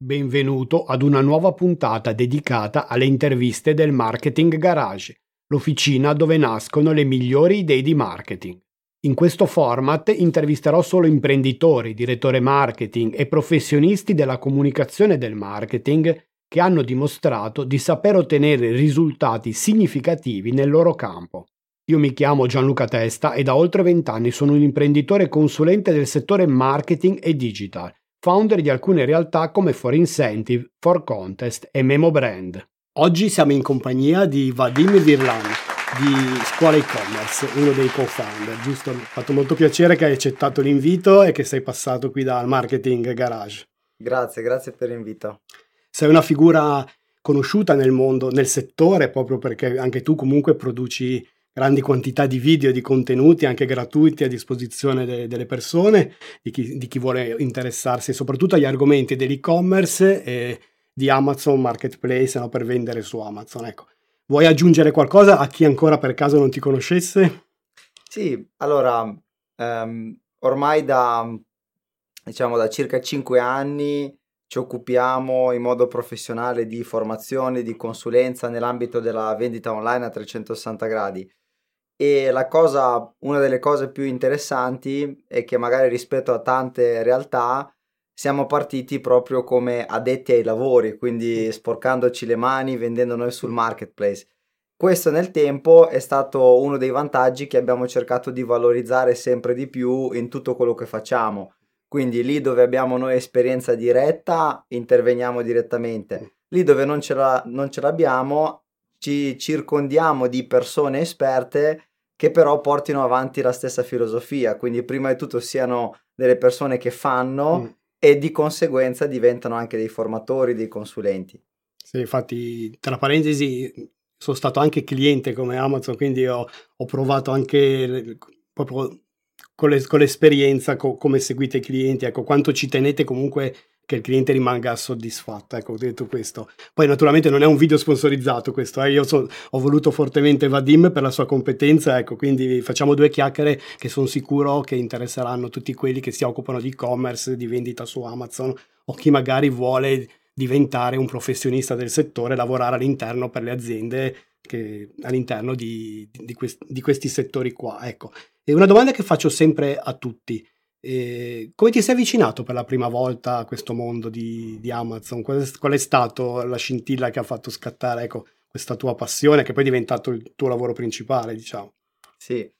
Benvenuto ad una nuova puntata dedicata alle interviste del Marketing Garage, l'officina dove nascono le migliori idee di marketing. In questo format intervisterò solo imprenditori, direttori marketing e professionisti della comunicazione del marketing che hanno dimostrato di saper ottenere risultati significativi nel loro campo. Io mi chiamo Gianluca Testa e da oltre vent'anni sono un imprenditore consulente del settore marketing e digital founder di alcune realtà come For Incentive, For Contest e Memo Brand. Oggi siamo in compagnia di Vadim Virlan di Scuola e-commerce, uno dei co-founder, giusto? Mi ha fatto molto piacere che hai accettato l'invito e che sei passato qui dal Marketing Garage. Grazie, grazie per l'invito. Sei una figura conosciuta nel mondo, nel settore, proprio perché anche tu comunque produci grandi quantità di video e di contenuti anche gratuiti a disposizione de- delle persone, di chi, di chi, vuole interessarsi soprattutto agli argomenti dell'e-commerce e di Amazon Marketplace no, per vendere su Amazon. Ecco. Vuoi aggiungere qualcosa a chi ancora per caso non ti conoscesse? Sì, allora, um, ormai da, diciamo, da circa 5 anni ci occupiamo in modo professionale di formazione, di consulenza nell'ambito della vendita online a 360 gradi. E la cosa, una delle cose più interessanti è che magari rispetto a tante realtà siamo partiti proprio come addetti ai lavori, quindi sporcandoci le mani, vendendo noi sul marketplace. Questo nel tempo è stato uno dei vantaggi che abbiamo cercato di valorizzare sempre di più in tutto quello che facciamo. Quindi lì dove abbiamo noi esperienza diretta, interveniamo direttamente. Lì dove non ce, la, non ce l'abbiamo, ci circondiamo di persone esperte che però portino avanti la stessa filosofia, quindi prima di tutto siano delle persone che fanno mm. e di conseguenza diventano anche dei formatori, dei consulenti. Sì, infatti, tra parentesi, sono stato anche cliente come Amazon, quindi ho, ho provato anche proprio con, le, con l'esperienza co, come seguite i clienti, ecco, quanto ci tenete comunque che il cliente rimanga soddisfatto. Ecco, ho detto questo. Poi naturalmente non è un video sponsorizzato questo, eh. io so, ho voluto fortemente Vadim per la sua competenza, ecco, quindi facciamo due chiacchiere che sono sicuro che interesseranno tutti quelli che si occupano di e-commerce, di vendita su Amazon o chi magari vuole diventare un professionista del settore, lavorare all'interno per le aziende che, all'interno di, di, quest, di questi settori qua. Ecco. E una domanda che faccio sempre a tutti e come ti sei avvicinato per la prima volta a questo mondo di, di Amazon? Qual è, qual è stata la scintilla che ha fatto scattare ecco, questa tua passione, che poi è diventato il tuo lavoro principale, diciamo? Sì,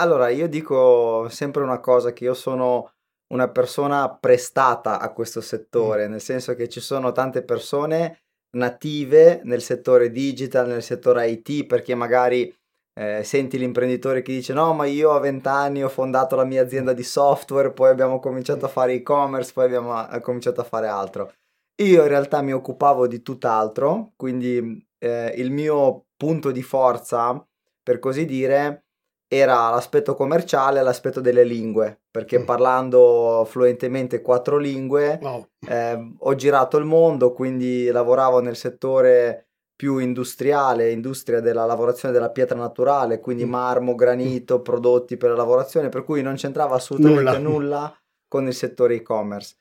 allora io dico sempre una cosa, che io sono una persona prestata a questo settore, mm. nel senso che ci sono tante persone native nel settore digital, nel settore IT, perché magari eh, senti l'imprenditore che dice no ma io a 20 anni ho fondato la mia azienda di software, poi abbiamo cominciato a fare e-commerce, poi abbiamo eh, cominciato a fare altro. Io in realtà mi occupavo di tutt'altro, quindi eh, il mio punto di forza, per così dire, era l'aspetto commerciale e l'aspetto delle lingue, perché mm. parlando fluentemente quattro lingue wow. eh, ho girato il mondo, quindi lavoravo nel settore più industriale, industria della lavorazione della pietra naturale, quindi mm. marmo, granito, prodotti per la lavorazione, per cui non c'entrava assolutamente nulla, nulla con il settore e-commerce.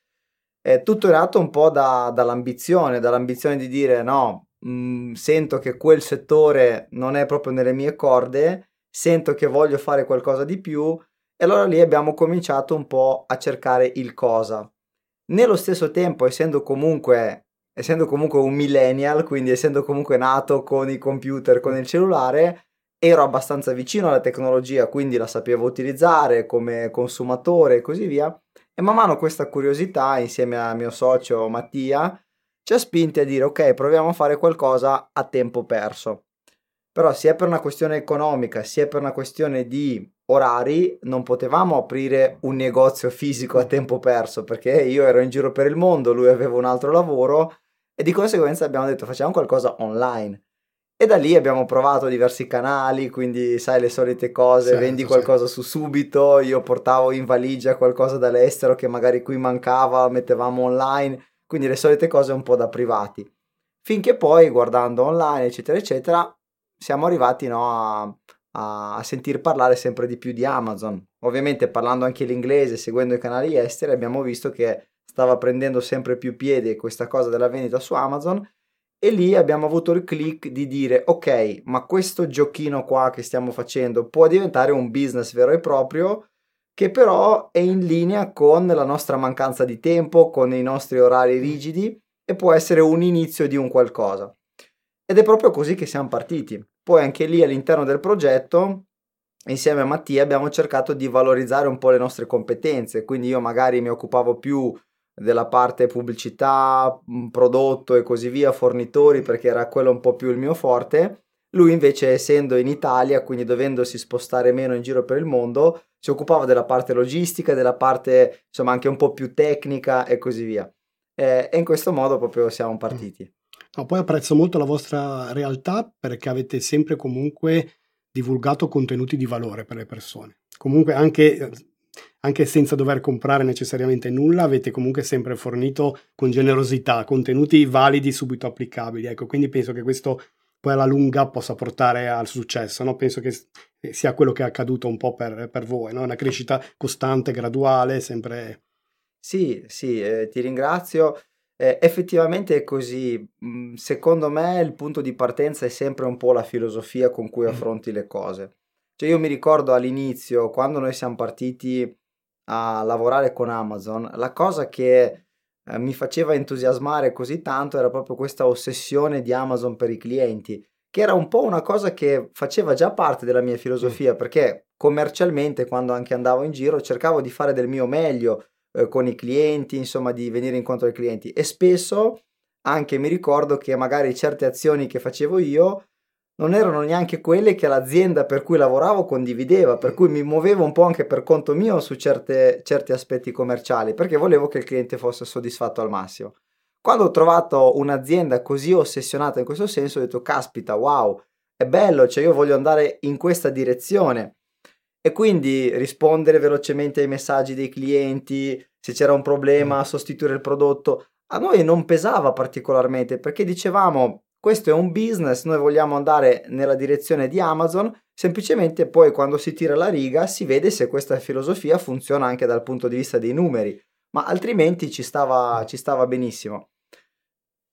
E tutto è nato un po' da, dall'ambizione, dall'ambizione di dire no, mh, mm, sento che quel settore non è proprio nelle mie corde, sento che voglio fare qualcosa di più e allora lì abbiamo cominciato un po' a cercare il cosa. Nello stesso tempo, essendo comunque essendo comunque un millennial, quindi essendo comunque nato con i computer, con il cellulare, ero abbastanza vicino alla tecnologia, quindi la sapevo utilizzare come consumatore e così via. E man mano questa curiosità, insieme a mio socio Mattia, ci ha spinti a dire ok, proviamo a fare qualcosa a tempo perso. Però sia per una questione economica, sia per una questione di orari, non potevamo aprire un negozio fisico a tempo perso, perché io ero in giro per il mondo, lui aveva un altro lavoro e di conseguenza abbiamo detto facciamo qualcosa online. E da lì abbiamo provato diversi canali, quindi sai le solite cose, certo, vendi qualcosa certo. su subito, io portavo in valigia qualcosa dall'estero che magari qui mancava, mettevamo online, quindi le solite cose un po' da privati. Finché poi guardando online, eccetera, eccetera, siamo arrivati no, a, a, a sentir parlare sempre di più di Amazon. Ovviamente parlando anche l'inglese, seguendo i canali esteri, abbiamo visto che stava prendendo sempre più piede questa cosa della vendita su Amazon e lì abbiamo avuto il click di dire ok, ma questo giochino qua che stiamo facendo può diventare un business vero e proprio che però è in linea con la nostra mancanza di tempo, con i nostri orari rigidi e può essere un inizio di un qualcosa. Ed è proprio così che siamo partiti. Poi anche lì all'interno del progetto, insieme a Mattia, abbiamo cercato di valorizzare un po' le nostre competenze. Quindi io magari mi occupavo più della parte pubblicità, prodotto e così via, fornitori, perché era quello un po' più il mio forte. Lui invece, essendo in Italia, quindi dovendosi spostare meno in giro per il mondo, si occupava della parte logistica, della parte insomma anche un po' più tecnica e così via. E, in questo modo proprio siamo partiti. No, poi apprezzo molto la vostra realtà perché avete sempre comunque divulgato contenuti di valore per le persone. Comunque anche, anche senza dover comprare necessariamente nulla, avete comunque sempre fornito con generosità contenuti validi, subito applicabili. Ecco, quindi penso che questo poi alla lunga possa portare al successo. No? Penso che sia quello che è accaduto un po' per, per voi, no? una crescita costante, graduale, sempre... Sì, sì, eh, ti ringrazio. Eh, effettivamente è così. Mm, secondo me il punto di partenza è sempre un po' la filosofia con cui affronti le cose. Cioè io mi ricordo all'inizio, quando noi siamo partiti a lavorare con Amazon, la cosa che eh, mi faceva entusiasmare così tanto era proprio questa ossessione di Amazon per i clienti, che era un po' una cosa che faceva già parte della mia filosofia, perché commercialmente quando anche andavo in giro cercavo di fare del mio meglio eh, con i clienti, insomma di venire incontro ai clienti. E spesso anche mi ricordo che magari certe azioni che facevo io non erano neanche quelle che l'azienda per cui lavoravo condivideva, per cui mi muovevo un po' anche per conto mio su certe, certi aspetti commerciali, perché volevo che il cliente fosse soddisfatto al massimo. Quando ho trovato un'azienda così ossessionata in questo senso, ho detto, caspita, wow, è bello, cioè io voglio andare in questa direzione e quindi rispondere velocemente ai messaggi dei clienti, se c'era un problema, mm. sostituire il prodotto. A noi non pesava particolarmente perché dicevamo questo è un business, noi vogliamo andare nella direzione di Amazon, semplicemente poi quando si tira la riga si vede se questa filosofia funziona anche dal punto di vista dei numeri, ma altrimenti ci stava, ci stava benissimo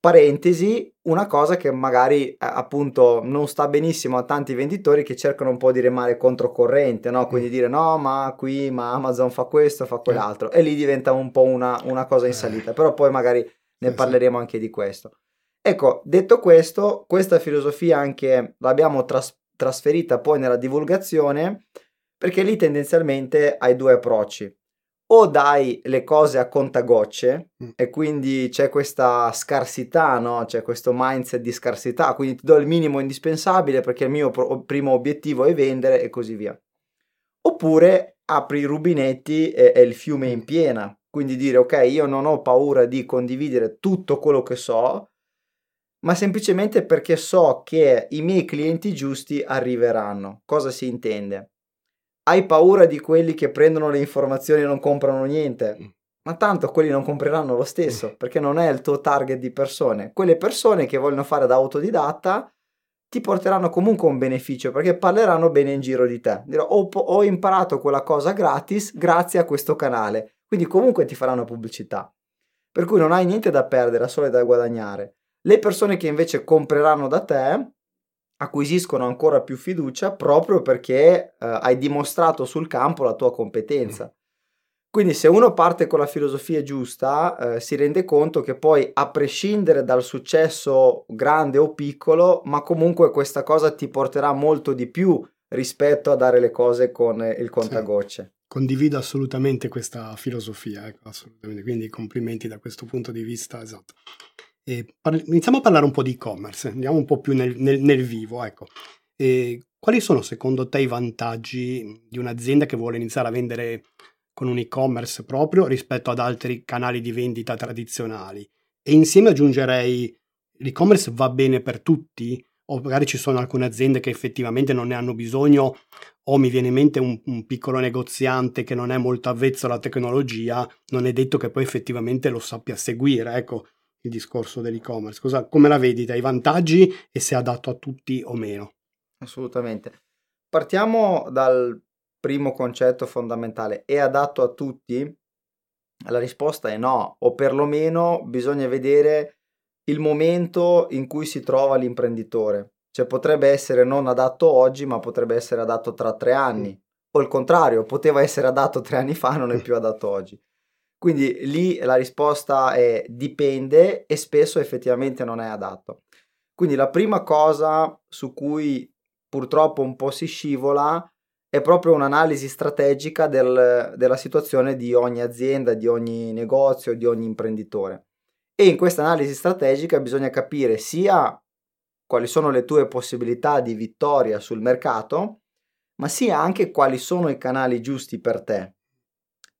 parentesi, una cosa che magari eh, appunto non sta benissimo a tanti venditori che cercano un po' di remare controcorrente, no? Quindi mm. dire no, ma qui ma Amazon fa questo, fa quell'altro e lì diventa un po' una, una cosa in eh. salita, però poi magari ne parleremo anche di questo. Ecco, detto questo, questa filosofia anche l'abbiamo tras- trasferita poi nella divulgazione perché lì tendenzialmente hai due approcci o dai le cose a contagocce mm. e quindi c'è questa scarsità, no? c'è questo mindset di scarsità, quindi ti do il minimo indispensabile perché il mio pro- primo obiettivo è vendere e così via. Oppure apri i rubinetti e, e il fiume in piena, quindi dire ok, io non ho paura di condividere tutto quello che so, ma semplicemente perché so che i miei clienti giusti arriveranno. Cosa si intende? hai paura di quelli che prendono le informazioni e non comprano niente. Mm. Ma tanto quelli non compreranno lo stesso, perché non è il tuo target di persone. Quelle persone che vogliono fare da autodidatta ti porteranno comunque un beneficio, perché parleranno bene in giro di te. Dirò, ho, ho imparato quella cosa gratis grazie a questo canale. Quindi comunque ti faranno pubblicità. Per cui non hai niente da perdere, solo da guadagnare. Le persone che invece compreranno da te acquisiscono ancora più fiducia proprio perché eh, hai dimostrato sul campo la tua competenza. Quindi se uno parte con la filosofia giusta, eh, si rende conto che poi a prescindere dal successo grande o piccolo, ma comunque questa cosa ti porterà molto di più rispetto a dare le cose con il contagocce. Sì, condivido assolutamente questa filosofia, ecco, assolutamente. quindi complimenti da questo punto di vista, esatto. Parli- iniziamo a parlare un po' di e-commerce, andiamo un po' più nel, nel, nel vivo. Ecco. quali sono secondo te i vantaggi di un'azienda che vuole iniziare a vendere con un e-commerce proprio rispetto ad altri canali di vendita tradizionali? E insieme aggiungerei l'e-commerce va bene per tutti? O magari ci sono alcune aziende che effettivamente non ne hanno bisogno, o mi viene in mente un, un piccolo negoziante che non è molto avvezzo alla tecnologia, non è detto che poi effettivamente lo sappia seguire. Ecco, il discorso dell'e-commerce? Cosa, come la vedi dai vantaggi e se è adatto a tutti o meno? Assolutamente. Partiamo dal primo concetto fondamentale. È adatto a tutti La risposta è no, o perlomeno bisogna vedere il momento in cui si trova l'imprenditore. Cioè potrebbe essere non adatto oggi, ma potrebbe essere adatto tra tre anni. O il contrario, poteva essere adatto tre anni fa, non è più adatto oggi. Quindi lì la risposta è dipende e spesso effettivamente non è adatto. Quindi la prima cosa su cui purtroppo un po' si scivola è proprio un'analisi strategica del, della situazione di ogni azienda, di ogni negozio, di ogni imprenditore. E in questa analisi strategica bisogna capire sia quali sono le tue possibilità di vittoria sul mercato, ma sia anche quali sono i canali giusti per te.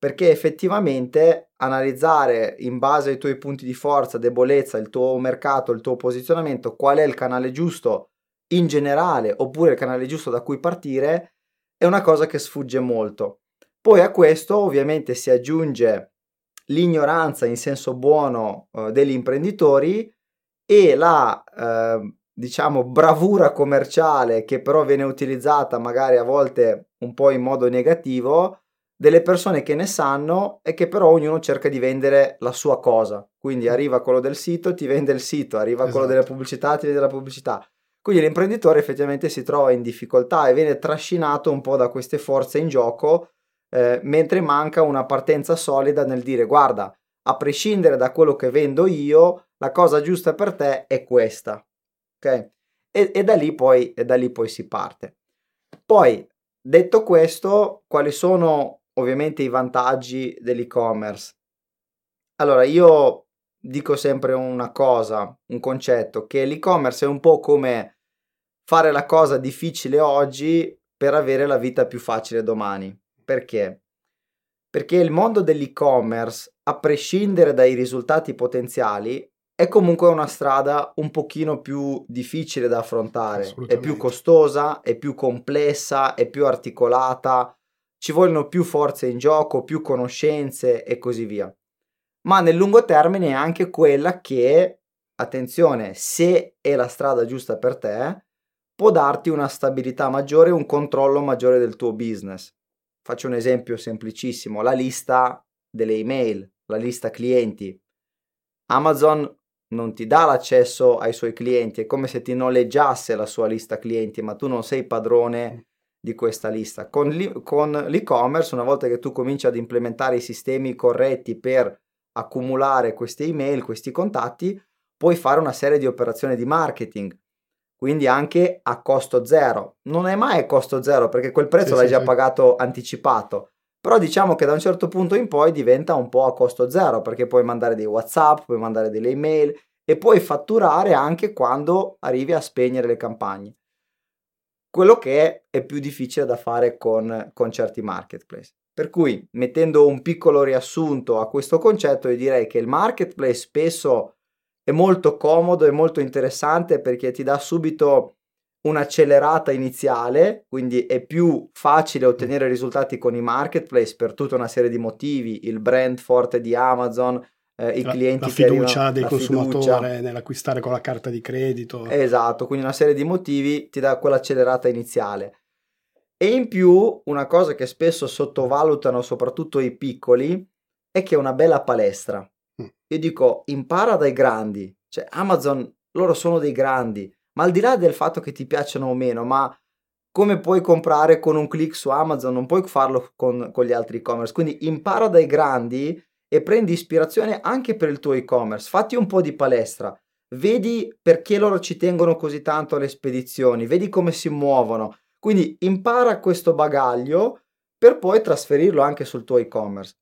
Perché effettivamente analizzare in base ai tuoi punti di forza, debolezza, il tuo mercato, il tuo posizionamento, qual è il canale giusto in generale oppure il canale giusto da cui partire, è una cosa che sfugge molto. Poi a questo ovviamente si aggiunge l'ignoranza in senso buono eh, degli imprenditori e la eh, diciamo bravura commerciale che però viene utilizzata magari a volte un po' in modo negativo delle persone che ne sanno e che però ognuno cerca di vendere la sua cosa. Quindi arriva quello del sito, ti vende il sito, arriva esatto. quello delle pubblicità, ti vende la pubblicità. Quindi l'imprenditore effettivamente si trova in difficoltà e viene trascinato un po' da queste forze in gioco, eh, mentre manca una partenza solida nel dire guarda, a prescindere da quello che vendo io, la cosa giusta per te è questa. Ok? E, e, da, lì poi, e da lì poi si parte. Poi, detto questo, quali sono ovviamente i vantaggi dell'e-commerce? Allora, io dico sempre una cosa, un concetto, che l'e-commerce è un po' come fare la cosa difficile oggi per avere la vita più facile domani. Perché? Perché il mondo dell'e-commerce, a prescindere dai risultati potenziali, è comunque una strada un pochino più difficile da affrontare, è più costosa, è più complessa, è più articolata, ci vogliono più forze in gioco, più conoscenze e così via. Ma nel lungo termine è anche quella che, attenzione, se è la strada giusta per te, può darti una stabilità maggiore un controllo maggiore del tuo business. Faccio un esempio semplicissimo, la lista delle email, la lista clienti. Amazon non ti dà l'accesso ai suoi clienti, è come se ti noleggiasse la sua lista clienti, ma tu non sei padrone di questa lista. Con, l'e- con l'e-commerce, una volta che tu cominci ad implementare i sistemi corretti per accumulare queste email, questi contatti, puoi fare una serie di operazioni di marketing quindi anche a costo zero. Non è mai a costo zero perché quel prezzo sì, l'hai sì, già sì. pagato anticipato. Però diciamo che da un certo punto in poi diventa un po' a costo zero perché puoi mandare dei WhatsApp, puoi mandare delle email e puoi fatturare anche quando arrivi a spegnere le campagne. Quello che è, più difficile da fare con, con certi marketplace. Per cui, mettendo un piccolo riassunto a questo concetto, io direi che il marketplace spesso è molto comodo e molto interessante perché ti dà subito un'accelerata iniziale, quindi è più facile ottenere risultati con i marketplace per tutta una serie di motivi, il brand forte di Amazon, eh, i la, clienti la fiducia del consumatore nell'acquistare con la carta di credito. Esatto, quindi una serie di motivi ti dà quell'accelerata iniziale. E in più, una cosa che spesso sottovalutano soprattutto i piccoli è che è una bella palestra. Io dico, impara dai grandi, cioè Amazon, loro sono dei grandi, ma al di là del fatto che ti piacciono o meno, ma come puoi comprare con un click su Amazon, non puoi farlo con, con gli altri e-commerce, quindi impara dai grandi e prendi ispirazione anche per il tuo e-commerce, fatti un po' di palestra, vedi perché loro ci tengono così tanto alle spedizioni, vedi come si muovono, quindi impara questo bagaglio per poi trasferirlo anche sul tuo e-commerce.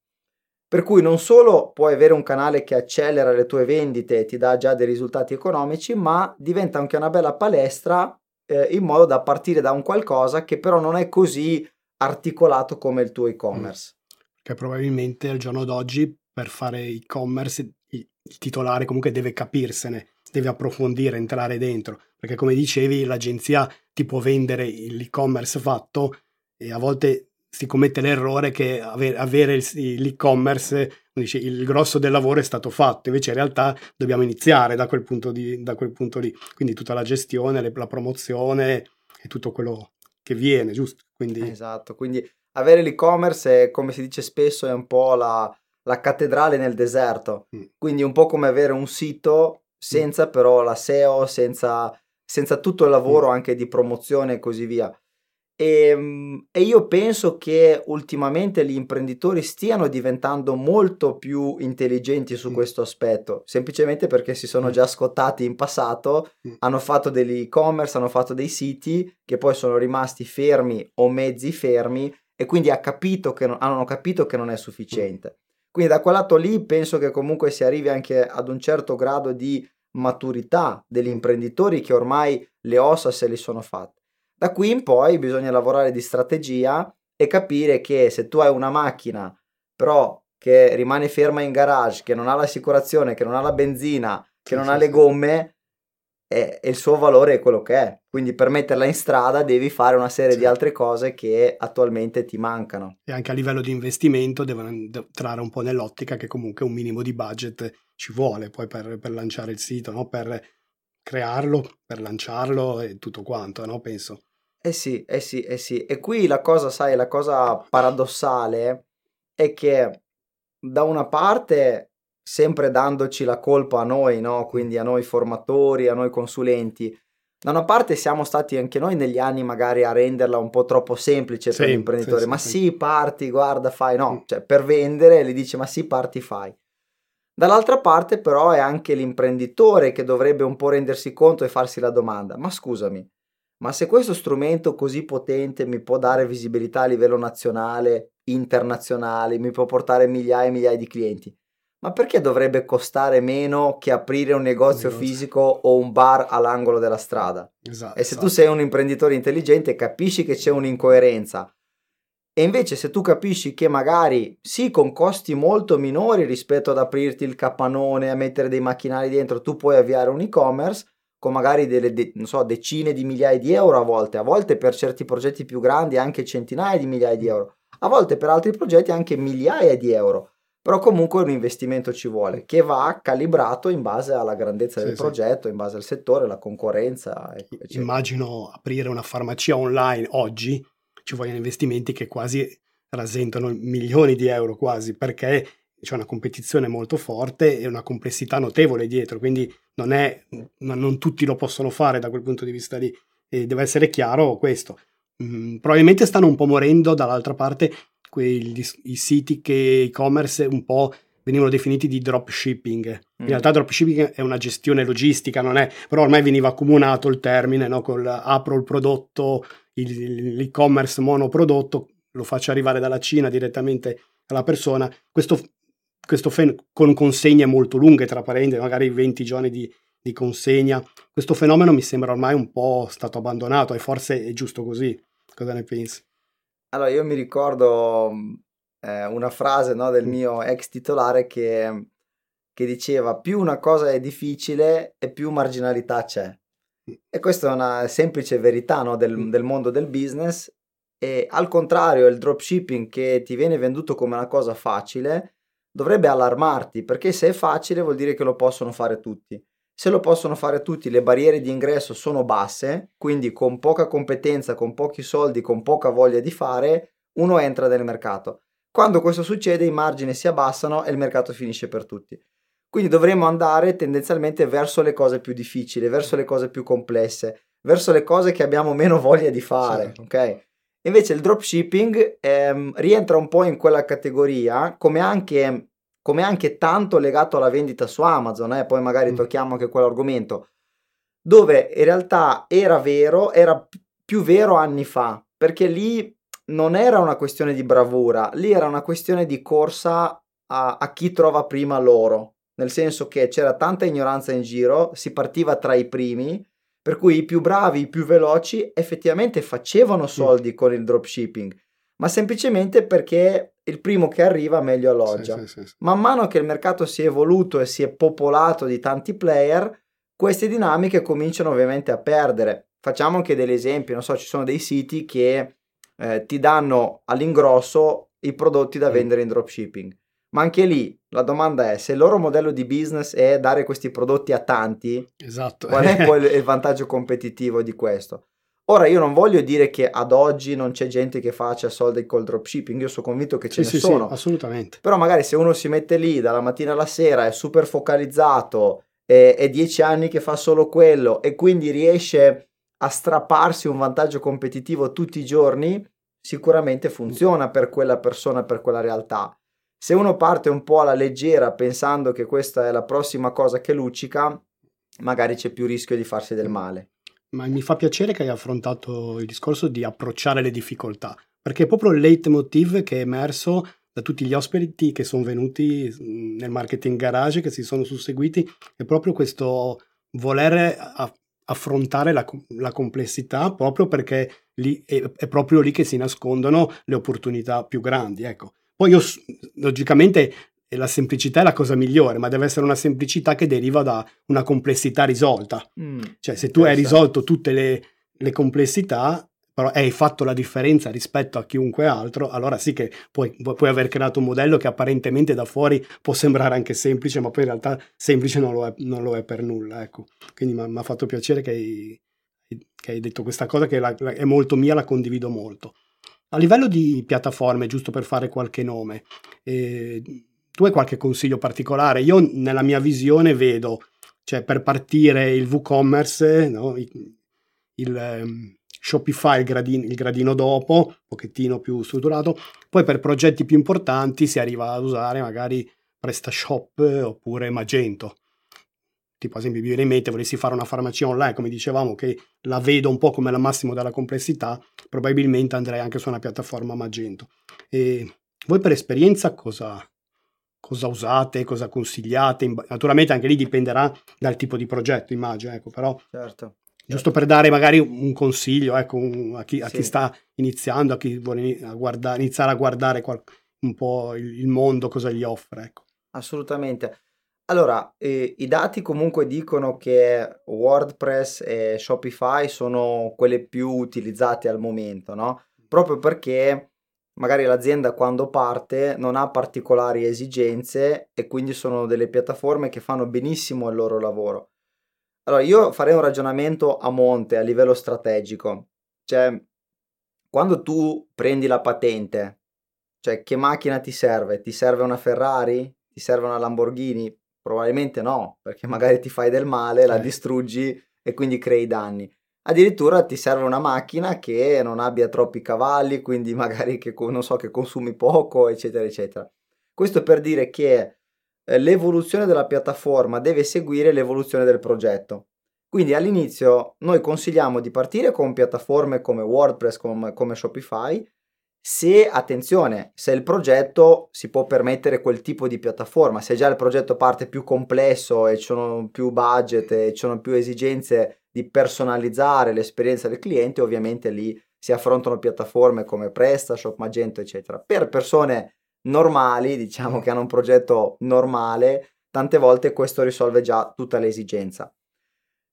Per cui non solo puoi avere un canale che accelera le tue vendite e ti dà già dei risultati economici, ma diventa anche una bella palestra eh, in modo da partire da un qualcosa che però non è così articolato come il tuo e-commerce. Che probabilmente al giorno d'oggi per fare e-commerce il titolare comunque deve capirsene, deve approfondire, entrare dentro, perché come dicevi l'agenzia ti può vendere l'e-commerce fatto e a volte si commette l'errore che avere l'e-commerce, dice, il grosso del lavoro è stato fatto, invece in realtà dobbiamo iniziare da quel punto, di, da quel punto lì, quindi tutta la gestione, la promozione e tutto quello che viene, giusto? Quindi... Esatto, quindi avere l'e-commerce è, come si dice spesso, è un po' la, la cattedrale nel deserto, mm. quindi un po' come avere un sito senza però la SEO, senza, senza tutto il lavoro anche di promozione e così via. E, ehm, e, io penso che ultimamente gli imprenditori stiano diventando molto più intelligenti su questo aspetto, semplicemente perché si sono già scottati in passato, hanno fatto degli e-commerce, hanno fatto dei siti che poi sono rimasti fermi o mezzi fermi e quindi ha capito che non, hanno capito che non è sufficiente. Quindi da quel lato lì penso che comunque si arrivi anche ad un certo grado di maturità degli imprenditori che ormai le ossa se li sono fatte. Da qui in poi bisogna lavorare di strategia e capire che se tu hai una macchina però che rimane ferma in garage, che non ha l'assicurazione, che non ha la benzina, che non ha le gomme, e, il suo valore è quello che è. Quindi per metterla in strada devi fare una serie sì. di altre cose che attualmente ti mancano. E anche a livello di investimento devono entrare un po' nell'ottica che comunque un minimo di budget ci vuole poi per, per lanciare il sito, no? per crearlo, per lanciarlo e tutto quanto, no? penso. Eh sì, eh sì, eh sì. E qui la cosa, sai, la cosa paradossale è che da una parte sempre dandoci la colpa a noi, no? quindi a noi formatori, a noi consulenti. Da una parte siamo stati anche noi negli anni magari a renderla un po' troppo semplice sì, per l'imprenditore, sì, ma sì, sì, parti, guarda, fai, no, mm. cioè per vendere gli dice ma sì, parti, fai. Dall'altra parte però è anche l'imprenditore che dovrebbe un po' rendersi conto e farsi la domanda, ma scusami, ma se questo strumento così potente mi può dare visibilità a livello nazionale, internazionale, mi può portare migliaia e migliaia di clienti, ma perché dovrebbe costare meno che aprire un negozio fisico o un bar all'angolo della strada? Esatto, e se esatto. tu sei un imprenditore intelligente capisci che c'è un'incoerenza. E invece se tu capisci che magari sì con costi molto minori rispetto ad aprirti il capannone, a mettere dei macchinari dentro, tu puoi avviare un e-commerce con magari delle de- so, decine di migliaia di euro a volte, a volte per certi progetti più grandi anche centinaia di migliaia di euro, a volte per altri progetti anche migliaia di euro però comunque un investimento ci vuole che va calibrato in base alla grandezza sì, del sì. progetto, in base al settore, alla concorrenza. Eccetera. Immagino aprire una farmacia online oggi, ci vogliono investimenti che quasi rasentano milioni di euro quasi, perché c'è una competizione molto forte e una complessità notevole dietro, quindi non, è, non tutti lo possono fare da quel punto di vista lì. E deve essere chiaro questo. Mm, probabilmente stanno un po' morendo dall'altra parte quei i siti che e-commerce un po' venivano definiti di dropshipping. In mm. realtà dropshipping è una gestione logistica, non è, però ormai veniva accomunato il termine, no? Col apro il prodotto, il, l'e-commerce monoprodotto, lo faccio arrivare dalla Cina direttamente alla persona. Questo, questo fen- con consegne molto lunghe, tra parentesi, magari 20 giorni di, di consegna. Questo fenomeno mi sembra ormai un po' stato abbandonato e forse è giusto così. Cosa ne pensi? Allora, io mi ricordo eh, una frase no, del mio ex titolare che, che, diceva più una cosa è difficile e più marginalità c'è. E questa è una semplice verità no, del, del mondo del business e al contrario il dropshipping che ti viene venduto come una cosa facile dovrebbe allarmarti perché se è facile vuol dire che lo possono fare tutti. Se lo possono fare tutti, le barriere di ingresso sono basse, quindi con poca competenza, con pochi soldi, con poca voglia di fare, uno entra nel mercato. Quando questo succede i margini si abbassano e il mercato finisce per tutti. Quindi dovremmo andare tendenzialmente verso le cose più difficili, verso le cose più complesse, verso le cose che abbiamo meno voglia di fare, sì. ok? Invece il dropshipping ehm, rientra un po' in quella categoria, come anche come anche tanto legato alla vendita su Amazon, eh? poi magari mm. tocchiamo anche quell'argomento, dove in realtà era vero, era più vero anni fa, perché lì non era una questione di bravura, lì era una questione di corsa a, a chi trova prima loro, nel senso che c'era tanta ignoranza in giro, si partiva tra i primi, per cui i più bravi, i più veloci effettivamente facevano soldi mm. con il dropshipping, ma semplicemente perché il primo che arriva meglio alloggia. Sì, sì, sì, Man mano che il mercato si è evoluto e si è popolato di tanti player, queste dinamiche cominciano ovviamente a perdere. Facciamo anche degli esempi, non so, ci sono dei siti che eh, ti danno all'ingrosso i prodotti da mm. vendere in dropshipping. Ma anche lì la domanda è se il loro modello di business è dare questi prodotti a tanti, esatto. qual è poi il vantaggio competitivo di questo? Ora io non voglio dire che ad oggi non c'è gente che faccia soldi col dropshipping, io sono convinto che ce sì, ne sì, sono. Sì, assolutamente. Però magari se uno si mette lì dalla mattina alla sera, è super focalizzato, è, è dieci anni che fa solo quello e quindi riesce a strapparsi un vantaggio competitivo tutti i giorni, sicuramente funziona per quella persona, per quella realtà. Se uno parte un po' alla leggera pensando che questa è la prossima cosa che luccica, magari c'è più rischio di farsi del male. Ma mi fa piacere che hai affrontato il discorso di approcciare le difficoltà, perché è proprio il leitmotiv che è emerso da tutti gli ospiti che sono venuti nel marketing garage, che si sono susseguiti, è proprio questo voler affrontare la, la complessità proprio perché lì è, è, proprio lì che si nascondono le opportunità più grandi. Ecco. Poi io logicamente la semplicità è la cosa migliore, ma deve essere una semplicità che deriva da una complessità risolta. Mm, cioè, se tu hai risolto tutte le, le, complessità, però hai fatto la differenza rispetto a chiunque altro, allora sì che puoi, puoi aver creato un modello che apparentemente da fuori può sembrare anche semplice, ma poi in realtà semplice non lo è, non lo è per nulla. Ecco. Quindi mi ha fatto piacere che hai, che hai, detto questa cosa che la, è molto mia, la condivido molto. A livello di piattaforme, giusto per fare qualche nome, eh, tu hai qualche consiglio particolare? Io nella mia visione vedo, cioè per partire il WooCommerce, no? il, il um, Shopify il gradino, il gradino dopo, un pochettino più strutturato, poi per progetti più importanti si arriva ad usare magari PrestaShop oppure Magento. Tipo, ad esempio, mi viene in mente, volessi fare una farmacia online, come dicevamo, che la vedo un po' come la massimo della complessità, probabilmente andrei anche su una piattaforma Magento. E voi per esperienza cosa, cosa usate, cosa consigliate. Naturalmente anche lì dipenderà dal tipo di progetto, immagino, ecco, però certo. giusto per dare magari un consiglio ecco, a, chi, a sì. chi, sta iniziando, a chi vuole a guardare, iniziare a guardare qual, un po' il, il, mondo, cosa gli offre. Ecco. Assolutamente. Allora, eh, i dati comunque dicono che WordPress e Shopify sono quelle più utilizzate al momento, no? Proprio perché magari l'azienda quando parte non ha particolari esigenze e quindi sono delle piattaforme che fanno benissimo il loro lavoro. Allora, io farei un ragionamento a monte, a livello strategico. Cioè, quando tu prendi la patente, cioè che macchina ti serve? Ti serve una Ferrari? Ti serve una Lamborghini? Probabilmente no, perché magari ti fai del male, la distruggi e quindi crei danni. Addirittura ti serve una macchina che non abbia troppi cavalli, quindi magari che, so, che consumi poco, eccetera, eccetera. Questo per dire che eh, l'evoluzione della piattaforma deve seguire l'evoluzione del progetto. Quindi all'inizio noi consigliamo di partire con piattaforme come WordPress, come, come Shopify, se, attenzione, se il progetto si può permettere quel tipo di piattaforma, se già il progetto parte più complesso e ci sono più budget e ci sono più esigenze di personalizzare l'esperienza del cliente, ovviamente lì si affrontano piattaforme come PrestaShop, Magento, eccetera. Per persone normali, diciamo che hanno un progetto normale, tante volte questo risolve già tutta l'esigenza.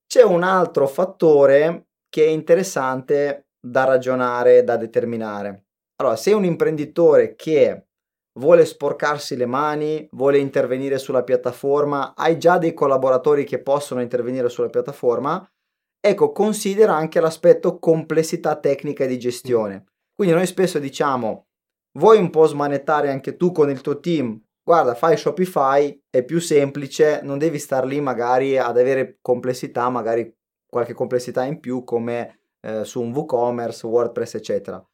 C'è un altro fattore che è interessante da ragionare, da determinare. Allora, se un imprenditore che vuole sporcarsi le mani, vuole intervenire sulla piattaforma, hai già dei collaboratori che possono intervenire sulla piattaforma, ecco, considera anche l'aspetto complessità tecnica e di gestione. Quindi noi spesso diciamo, vuoi un po' smanettare anche tu con il tuo team? Guarda, fai Shopify, è più semplice, non devi star lì magari ad avere complessità, magari qualche complessità in più come eh, su un WooCommerce, WordPress, eccetera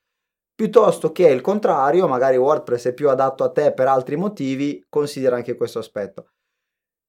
piuttosto che il contrario, magari WordPress è più adatto a te per altri motivi, considera anche questo aspetto.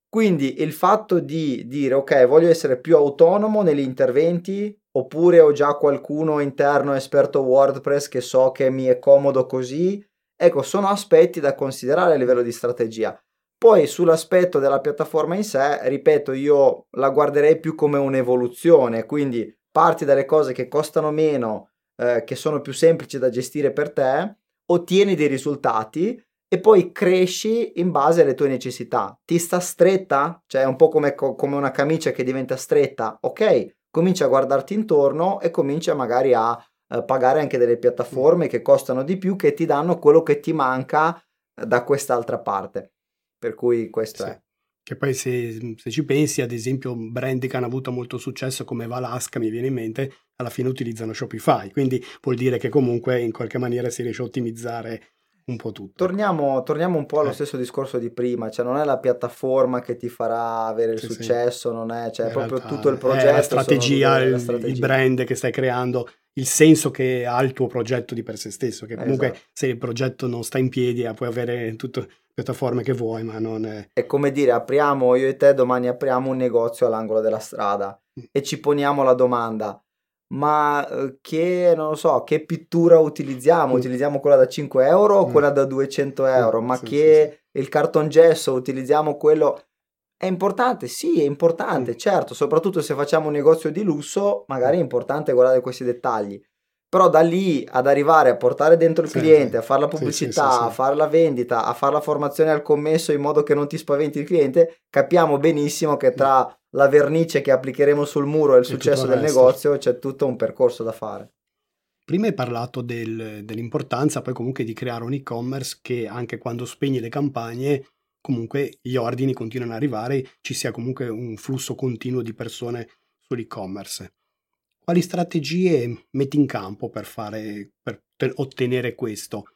Quindi il fatto di dire ok, voglio essere più autonomo negli interventi oppure ho già qualcuno interno esperto WordPress che so che mi è comodo così, ecco, sono aspetti da considerare a livello di strategia. Poi sull'aspetto della piattaforma in sé, ripeto, io la guarderei più come un'evoluzione, quindi parti dalle cose che costano meno, eh, che sono più semplici da gestire per te, ottieni dei risultati e poi cresci in base alle tue necessità. Ti sta stretta? Cioè è un po' come, come una camicia che diventa stretta? Ok, comincia a guardarti intorno e comincia magari a eh, pagare anche delle piattaforme che costano di più, che ti danno quello che ti manca eh, da quest'altra parte. Per cui questo sì. è. Che poi se, se, ci pensi, ad esempio, brand che hanno avuto molto successo come Valaska, mi viene in mente, alla fine utilizzano Shopify, quindi vuol dire che comunque in qualche maniera si riesce a ottimizzare un po' tutto. Torniamo, torniamo un po' allo eh. stesso discorso di prima, cioè non è la piattaforma che ti farà avere il sì, successo, sì. non è, cioè è proprio tutto il progetto. La strategia, il, la strategia, il brand che stai creando, il senso che ha il tuo progetto di per sé stesso, che comunque esatto. se il progetto non sta in piedi puoi avere tutte le piattaforme che vuoi, ma non è... È come dire, apriamo, io e te domani apriamo un negozio all'angolo della strada mm. e ci poniamo la domanda, ma eh, che, non lo so, che pittura utilizziamo? Mm. Utilizziamo quella da 5 euro o mm. quella da 200 euro? Ma sì, che sì, sì. il cartongesso utilizziamo quello... È importante, sì, è importante, certo, soprattutto se facciamo un negozio di lusso, magari è importante guardare questi dettagli. Però da lì ad arrivare a portare dentro il cliente, a fare la pubblicità, a fare la vendita, a fare la formazione al commesso in modo che non ti spaventi il cliente, capiamo benissimo che tra la vernice che applicheremo sul muro e il successo del negozio c'è tutto un percorso da fare. Prima hai parlato del, dell'importanza poi comunque di creare un e-commerce che anche quando spegni le campagne comunque gli ordini continuano ad arrivare, ci sia comunque un flusso continuo di persone sull'e-commerce. Quali strategie metti in campo per, fare, per ottenere questo?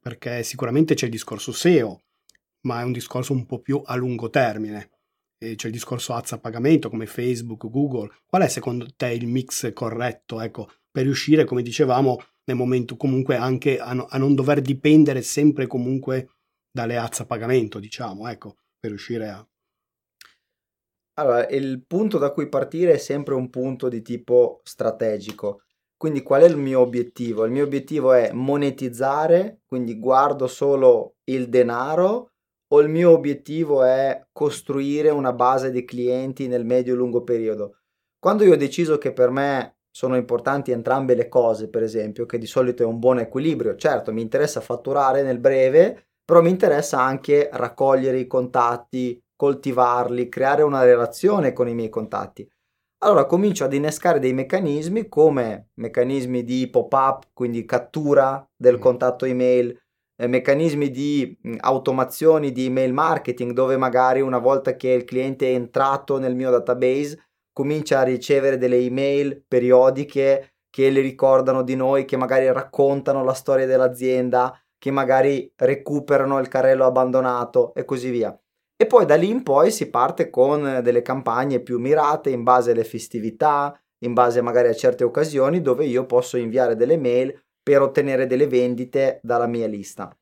Perché sicuramente c'è il discorso SEO, ma è un discorso un po' più a lungo termine. C'è il discorso ads a pagamento come Facebook, Google. Qual è secondo te il mix corretto ecco, per riuscire, come dicevamo, nel momento comunque anche a, no, a non dover dipendere sempre comunque dalle ads a pagamento, diciamo, ecco, per riuscire a... Allora, il punto da cui partire è sempre un punto di tipo strategico. Quindi qual è il mio obiettivo? Il mio obiettivo è monetizzare, quindi guardo solo il denaro o il mio obiettivo è costruire una base di clienti nel medio e lungo periodo? Quando io ho deciso che per me sono importanti entrambe le cose, per esempio, che di solito è un buon equilibrio, certo mi interessa fatturare nel breve, però mi interessa anche raccogliere i contatti, coltivarli, creare una relazione con i miei contatti. Allora comincio ad innescare dei meccanismi come meccanismi di pop-up, quindi cattura del mm. contatto email, eh, meccanismi di mh, automazioni di email marketing dove magari una volta che il cliente è entrato nel mio database comincia a ricevere delle email periodiche che le ricordano di noi, che magari raccontano la storia dell'azienda, che magari recuperano il carrello abbandonato e così via. E poi da lì in poi si parte con delle campagne più mirate in base alle festività, in base magari a certe occasioni dove io posso inviare delle mail per ottenere delle vendite dalla mia lista.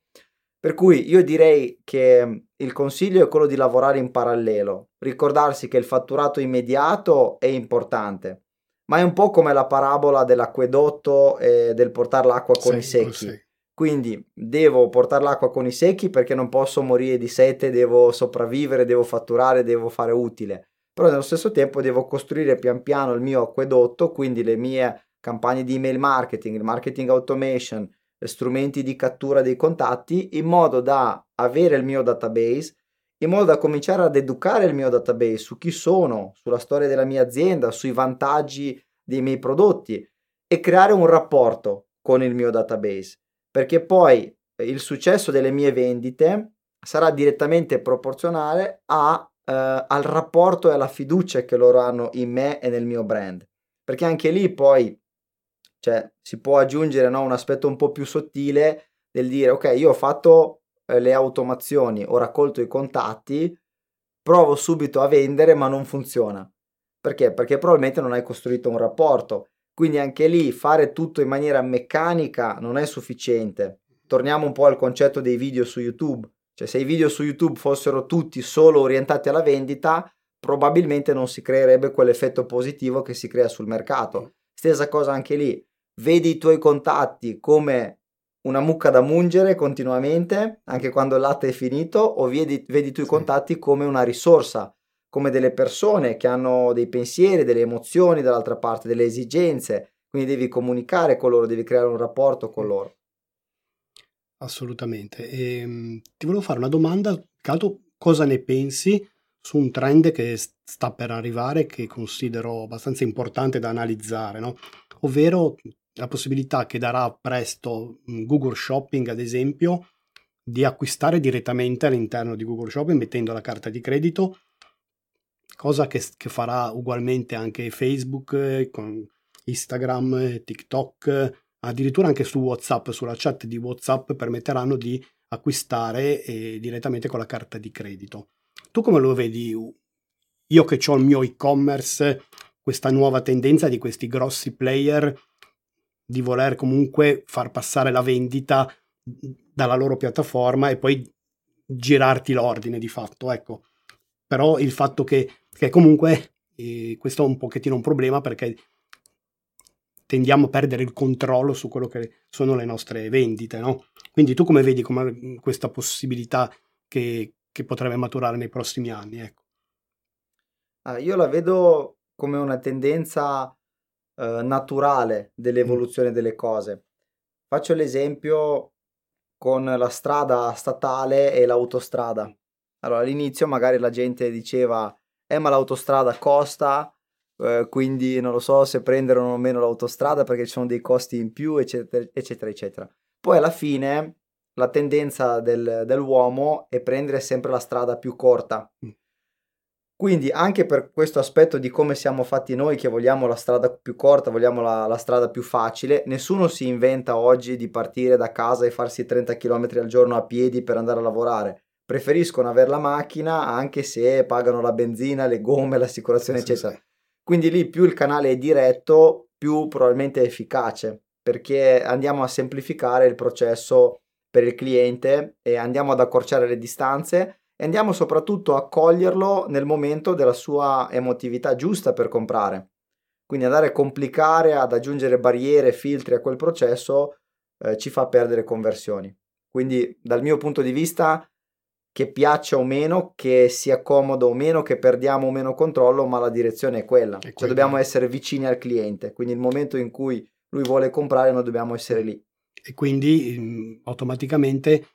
Per cui io direi che il consiglio è quello di lavorare in parallelo, ricordarsi che il fatturato immediato è importante, ma è un po' come la parabola dell'acquedotto e del portare l'acqua con sì, i secchi. Sì. Quindi devo portare l'acqua con i secchi perché non posso morire di sete, devo sopravvivere, devo fatturare, devo fare utile. Però nello stesso tempo devo costruire pian piano il mio acquedotto, quindi le mie campagne di email marketing, marketing automation, strumenti di cattura dei contatti, in modo da avere il mio database, in modo da cominciare ad educare il mio database su chi sono, sulla storia della mia azienda, sui vantaggi dei miei prodotti e creare un rapporto con il mio database perché poi il successo delle mie vendite sarà direttamente proporzionale a, eh, al rapporto e alla fiducia che loro hanno in me e nel mio brand. Perché anche lì poi cioè, si può aggiungere no, un aspetto un po' più sottile del dire ok, io ho fatto eh, le automazioni, ho raccolto i contatti, provo subito a vendere ma non funziona. Perché? Perché probabilmente non hai costruito un rapporto quindi anche lì fare tutto in maniera meccanica non è sufficiente. Torniamo un po' al concetto dei video su YouTube. Cioè se i video su YouTube fossero tutti solo orientati alla vendita, probabilmente non si creerebbe quell'effetto positivo che si crea sul mercato. Stessa cosa anche lì. Vedi i tuoi contatti come una mucca da mungere continuamente, anche quando il latte è finito, o vedi, vedi i tuoi sì. contatti come una risorsa come delle persone che hanno dei pensieri, delle emozioni dall'altra parte, delle esigenze, quindi devi comunicare con loro, devi creare un rapporto con loro. Assolutamente. E, ehm, ti volevo fare una domanda, Cato, cosa ne pensi su un trend che sta per arrivare che considero abbastanza importante da analizzare, no? ovvero la possibilità che darà presto Google Shopping, ad esempio, di acquistare direttamente all'interno di Google Shopping mettendo la carta di credito cosa che, che farà ugualmente anche Facebook, eh, con Instagram, eh, TikTok, addirittura anche su WhatsApp, sulla chat di WhatsApp permetteranno di acquistare eh, direttamente con la carta di credito. Tu come lo vedi? Io che ho il mio e-commerce, questa nuova tendenza di questi grossi player di voler comunque far passare la vendita dalla loro piattaforma e poi girarti l'ordine di fatto, ecco. Però il fatto che, che comunque eh, questo è un pochettino un problema perché tendiamo a perdere il controllo su quello che sono le nostre vendite, no? Quindi tu come vedi come questa possibilità che, che potrebbe maturare nei prossimi anni, ecco? Ah, io la vedo come una tendenza eh, naturale dell'evoluzione delle cose. Faccio l'esempio con la strada statale e l'autostrada. Allora, all'inizio magari la gente diceva, eh ma l'autostrada costa, eh, quindi non lo so se prendere o meno l'autostrada perché ci sono dei costi in più, eccetera, eccetera, eccetera. Poi alla fine la tendenza del, dell'uomo è prendere sempre la strada più corta. Quindi anche per questo aspetto di come siamo fatti noi, che vogliamo la strada più corta, vogliamo la, la, strada più facile, nessuno si inventa oggi di partire da casa e farsi 30 km al giorno a piedi per andare a lavorare. Preferiscono avere la macchina anche se pagano la benzina, le gomme, l'assicurazione, sì, eccetera. Sì. Quindi lì più il canale è diretto, più probabilmente è efficace, perché andiamo a semplificare il processo per il cliente e andiamo ad accorciare le distanze e andiamo soprattutto a coglierlo nel momento della sua emotività giusta per comprare. Quindi andare a complicare, ad aggiungere barriere, filtri a quel processo eh, ci fa perdere conversioni. Quindi dal mio punto di vista che piaccia o meno, che sia comodo o meno, che perdiamo o meno controllo, ma la direzione è quella. È cioè dobbiamo essere vicini al cliente, quindi il momento in cui lui vuole comprare noi dobbiamo essere lì. E quindi mm, automaticamente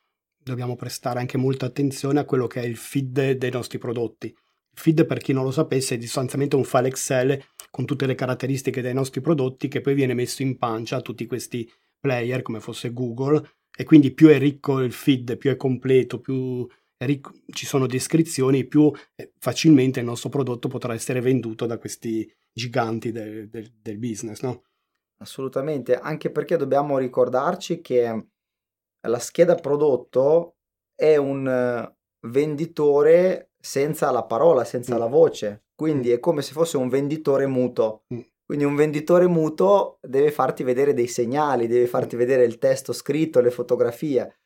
dobbiamo prestare anche molta attenzione a quello che è il feed dei nostri prodotti. Il feed, per chi non lo sapesse, è sostanzialmente un file Excel con tutte le caratteristiche dei nostri prodotti che poi viene messo in pancia a tutti questi player, come fosse Google, e quindi più è ricco il feed, più è completo, più è ricco, ci sono descrizioni, più eh, facilmente il nostro prodotto potrà essere venduto da questi giganti del, del, del business, no? Assolutamente, anche perché dobbiamo ricordarci che la scheda prodotto è un eh, venditore senza la parola, senza mm. la voce, quindi mm. è come se fosse un venditore muto. Mm. Quindi un venditore muto deve farti vedere dei segnali, deve farti mm. vedere il testo scritto, le fotografie.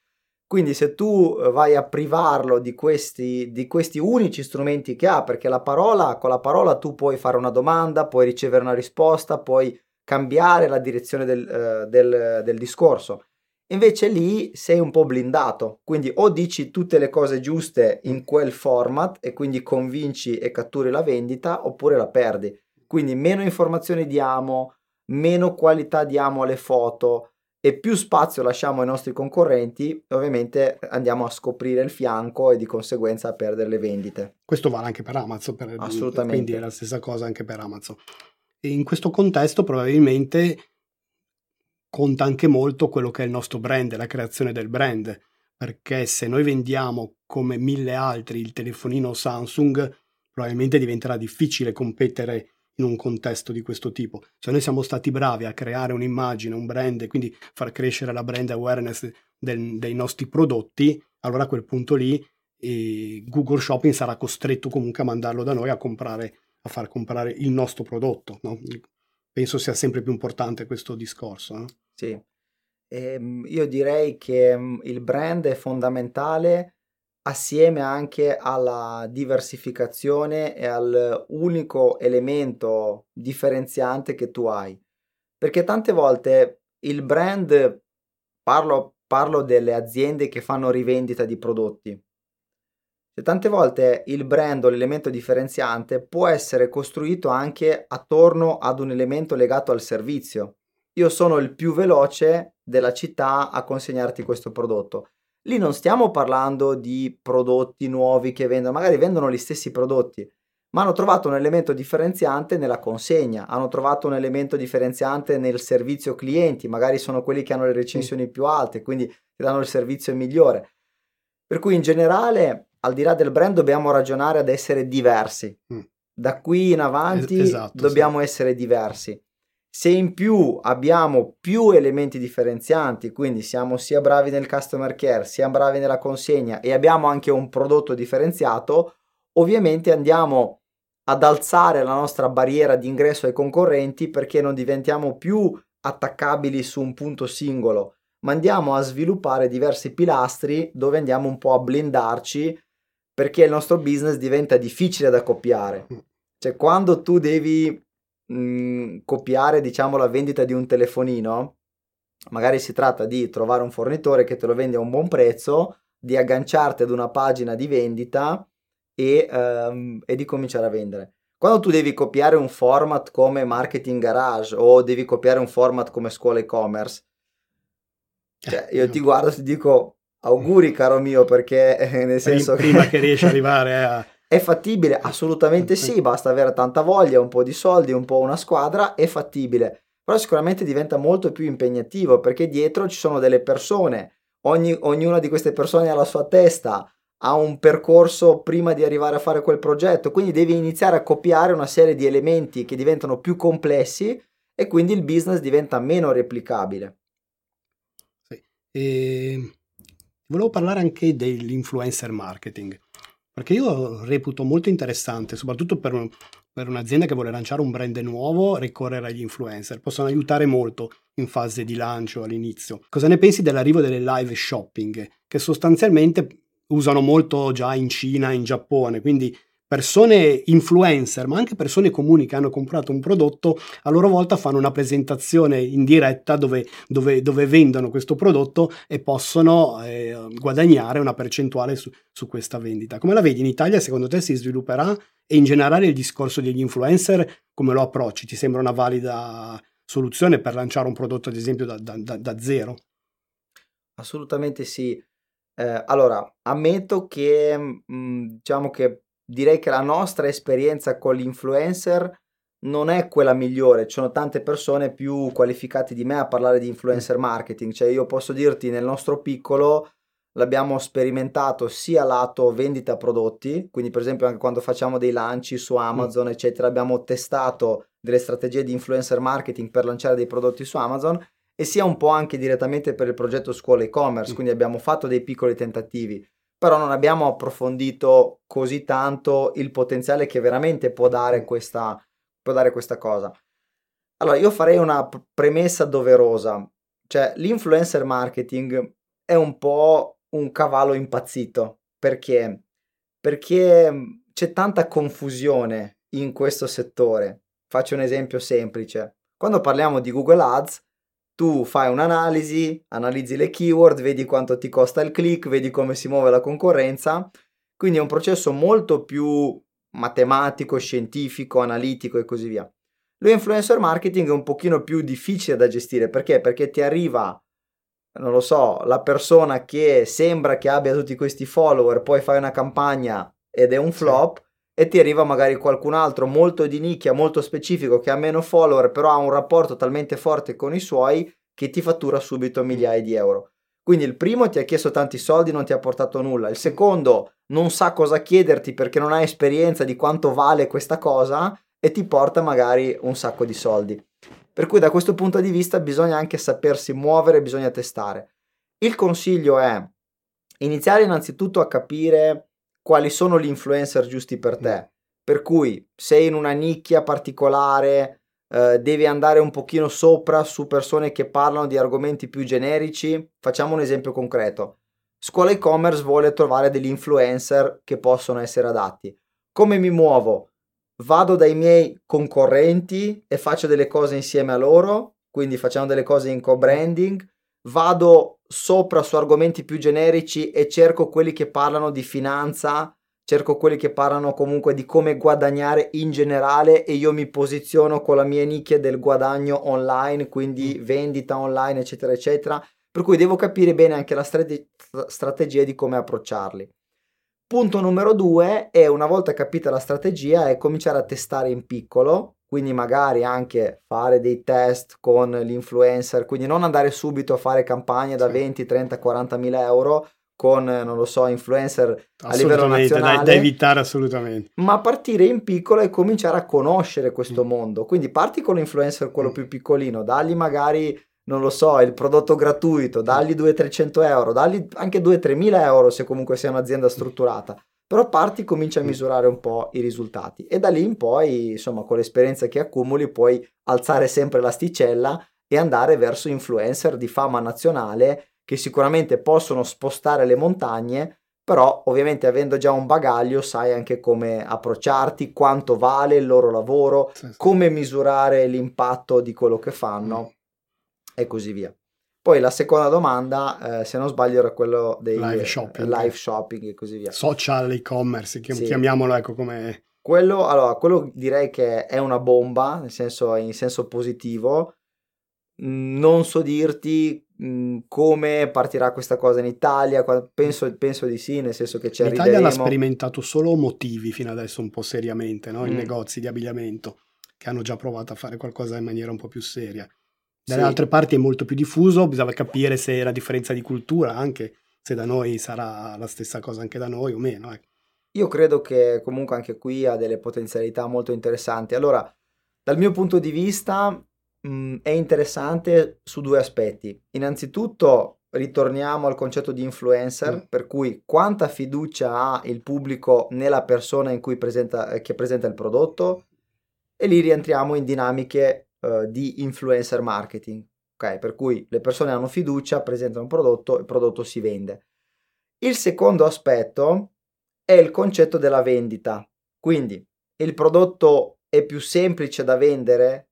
Quindi se tu eh, vai a privarlo di questi, di questi unici strumenti che ha, perché la parola, con la parola tu puoi fare una domanda, puoi ricevere una risposta, puoi cambiare la direzione del, uh, del, del discorso. Invece lì sei un po' blindato, quindi o dici tutte le cose giuste in quel format e quindi convinci e catturi la vendita oppure la perdi. Quindi meno informazioni diamo, meno qualità diamo alle foto e più spazio lasciamo ai nostri concorrenti, ovviamente andiamo a scoprire il fianco e di conseguenza a perdere le vendite. Questo vale anche per Amazon, per, Assolutamente. quindi è la stessa cosa anche per Amazon. E in questo contesto probabilmente conta anche molto quello che è il nostro brand, la creazione del brand, perché se noi vendiamo come mille altri il telefonino Samsung, probabilmente diventerà difficile competere in un contesto di questo tipo. Se noi siamo stati bravi a creare un'immagine, un brand e quindi far crescere la brand awareness del, dei nostri prodotti, allora a quel punto lì eh, Google Shopping sarà costretto comunque a mandarlo da noi a comprare, a far comprare il nostro prodotto. No? Penso sia sempre più importante questo discorso. No? Sì, ehm, io direi che mm, il brand è fondamentale assieme anche alla diversificazione e al unico elemento differenziante che tu hai. Perché tante volte il brand, parlo, parlo delle aziende che fanno rivendita di prodotti, tante volte il brand o l'elemento differenziante può essere costruito anche attorno ad un elemento legato al servizio. Io sono il più veloce della città a consegnarti questo prodotto. Lì non stiamo parlando di prodotti nuovi che vendono, magari vendono gli stessi prodotti, ma hanno trovato un elemento differenziante nella consegna, hanno trovato un elemento differenziante nel servizio clienti, magari sono quelli che hanno le recensioni più alte, quindi ti danno il servizio migliore. Per cui in generale al di là del brand dobbiamo ragionare ad essere diversi. Mm. Da qui in avanti esatto, dobbiamo sì. essere diversi. Se in più abbiamo più elementi differenzianti, quindi siamo sia bravi nel customer care, sia bravi nella consegna e abbiamo anche un prodotto differenziato, ovviamente andiamo ad alzare la nostra barriera di ingresso ai concorrenti perché non diventiamo più attaccabili su un punto singolo, ma andiamo a sviluppare diversi pilastri dove andiamo un po' a blindarci perché il nostro business diventa difficile da copiare. Mm. Cioè, quando tu devi mh, mm, copiare, diciamo, la vendita di un telefonino, magari si tratta di trovare un fornitore che te lo vende a un buon prezzo, di agganciarti ad una pagina di vendita e, um, e di cominciare a vendere. Quando tu devi copiare un format come Marketing Garage o devi copiare un format come Scuola e-commerce, cioè io ti guardo e ti dico auguri caro mio perché eh, nel senso prima che, che riesci ad arrivare a... È fattibile? Assolutamente sì, basta avere tanta voglia, un po' di soldi, un po' una squadra, è fattibile. Però sicuramente diventa molto più impegnativo perché dietro ci sono delle persone, Ogni, ognuna di queste persone ha la sua testa, ha un percorso prima di arrivare a fare quel progetto, quindi devi iniziare a copiare una serie di elementi che diventano più complessi e quindi il business diventa meno replicabile. Sì. E volevo parlare anche dell'influencer marketing, perché io reputo molto interessante, soprattutto per, un, per un'azienda che vuole lanciare un brand nuovo, ricorrere agli influencer. Possono aiutare molto in fase di lancio all'inizio. Cosa ne pensi dell'arrivo delle live shopping, che sostanzialmente usano molto già in Cina, in Giappone, quindi persone influencer, ma anche persone comuni che hanno comprato un prodotto, a loro volta fanno una presentazione in diretta dove, dove, dove vendono questo prodotto e possono eh, guadagnare una percentuale su, su, questa vendita. Come la vedi in Italia? Secondo te si svilupperà? E in generale il discorso degli influencer, come lo approcci? Ti sembra una valida soluzione per lanciare un prodotto, ad esempio, da, da, da zero? Assolutamente sì. Eh, allora, ammetto che, mh, mm, diciamo che direi che la nostra esperienza con l'influencer non è quella migliore, ci sono tante persone più qualificate di me a parlare di influencer marketing, cioè io posso dirti nel nostro piccolo l'abbiamo sperimentato sia lato vendita prodotti, quindi per esempio anche quando facciamo dei lanci su Amazon mm. eccetera, abbiamo testato delle strategie di influencer marketing per lanciare dei prodotti su Amazon e sia un po' anche direttamente per il progetto scuola e-commerce, mm. quindi abbiamo fatto dei piccoli tentativi però non abbiamo approfondito così tanto il potenziale che veramente può dare questa, può dare questa cosa. Allora, io farei una premessa doverosa, cioè l'influencer marketing è un po' un cavallo impazzito, perché? Perché c'è tanta confusione in questo settore. Faccio un esempio semplice. Quando parliamo di Google Ads, tu fai un'analisi, analizzi le keyword, vedi quanto ti costa il click, vedi come si muove la concorrenza, quindi è un processo molto più matematico, scientifico, analitico e così via. Lo influencer marketing è un pochino più difficile da gestire, perché? Perché ti arriva, non lo so, la persona che sembra che abbia tutti questi follower, poi fai una campagna ed è un flop. E ti arriva magari qualcun altro molto di nicchia, molto specifico, che ha meno follower, però ha un rapporto talmente forte con i suoi che ti fattura subito migliaia di euro. Quindi il primo ti ha chiesto tanti soldi, non ti ha portato nulla. Il secondo non sa cosa chiederti perché non ha esperienza di quanto vale questa cosa e ti porta magari un sacco di soldi. Per cui da questo punto di vista bisogna anche sapersi muovere, bisogna testare. Il consiglio è iniziare innanzitutto a capire quali sono gli influencer giusti per te. Per cui sei in una nicchia particolare, Uh, devi andare un pochino sopra su persone che parlano di argomenti più generici. Facciamo un esempio concreto. Scuola e-commerce vuole trovare degli influencer che possono essere adatti. Come mi muovo? Vado dai miei concorrenti e faccio delle cose insieme a loro, quindi facciamo delle cose in co-branding. Vado sopra su argomenti più generici e cerco quelli che parlano di finanza cerco quelli che parlano comunque di come guadagnare in generale e io mi posiziono con la mia nicchia del guadagno online, quindi mm. vendita online, eccetera, eccetera. Per cui devo capire bene anche la strate- strategia di come approcciarli. Punto numero due è una volta capita la strategia è cominciare a testare in piccolo, quindi magari anche fare dei test con l'influencer, quindi non andare subito a fare campagne da 20, 30, 40 mila euro, con, non lo so, influencer a livello nazionale. Da, da evitare assolutamente. Ma partire in piccolo e cominciare a conoscere questo mm. mondo. Quindi parti con l'influencer, quello mm. più piccolino, dagli magari, non lo so, il prodotto gratuito, dagli 200-300 euro, dagli anche 2-3 mila euro se comunque sei un'azienda strutturata. Però parti, cominci a mm. misurare un po' i risultati e da lì in poi, insomma, con l'esperienza che accumuli puoi alzare sempre l'asticella e andare verso influencer di fama nazionale che sicuramente possono spostare le montagne, però ovviamente avendo già un bagaglio sai anche come approcciarti, quanto vale il loro lavoro, sì, sì. come misurare l'impatto di quello che fanno mm. e così via. Poi la seconda domanda, eh, se non sbaglio, era quello dei live shopping, live shopping e così via. Social e-commerce, sì. chiamiamolo ecco come... Quello, allora, quello direi che è una bomba, nel senso, in senso positivo. Non so dirti Mhmm, come partirà questa cosa in Italia? Penso, penso di sì, nel senso che ci arriveremo. L'Italia l'ha sperimentato solo motivi fino adesso un po' seriamente, no? i mm. negozi di abbigliamento che hanno già provato a fare qualcosa in maniera un po' più seria. Dalle sì. altre parti è molto più diffuso, bisogna capire se la differenza di cultura, anche se da noi sarà la stessa cosa anche da noi o meno. Eh. Io credo che comunque anche qui ha delle potenzialità molto interessanti. Allora, dal mio punto di vista, mh, mhmm, è interessante su due aspetti. Innanzitutto ritorniamo al concetto di influencer, mm. per cui quanta fiducia ha il pubblico nella persona in cui presenta, che presenta il prodotto e lì rientriamo in dinamiche uh, di influencer marketing. Ok, per cui le persone hanno fiducia, presentano un prodotto, il prodotto si vende. Il secondo aspetto è il concetto della vendita. Quindi il prodotto è più semplice da vendere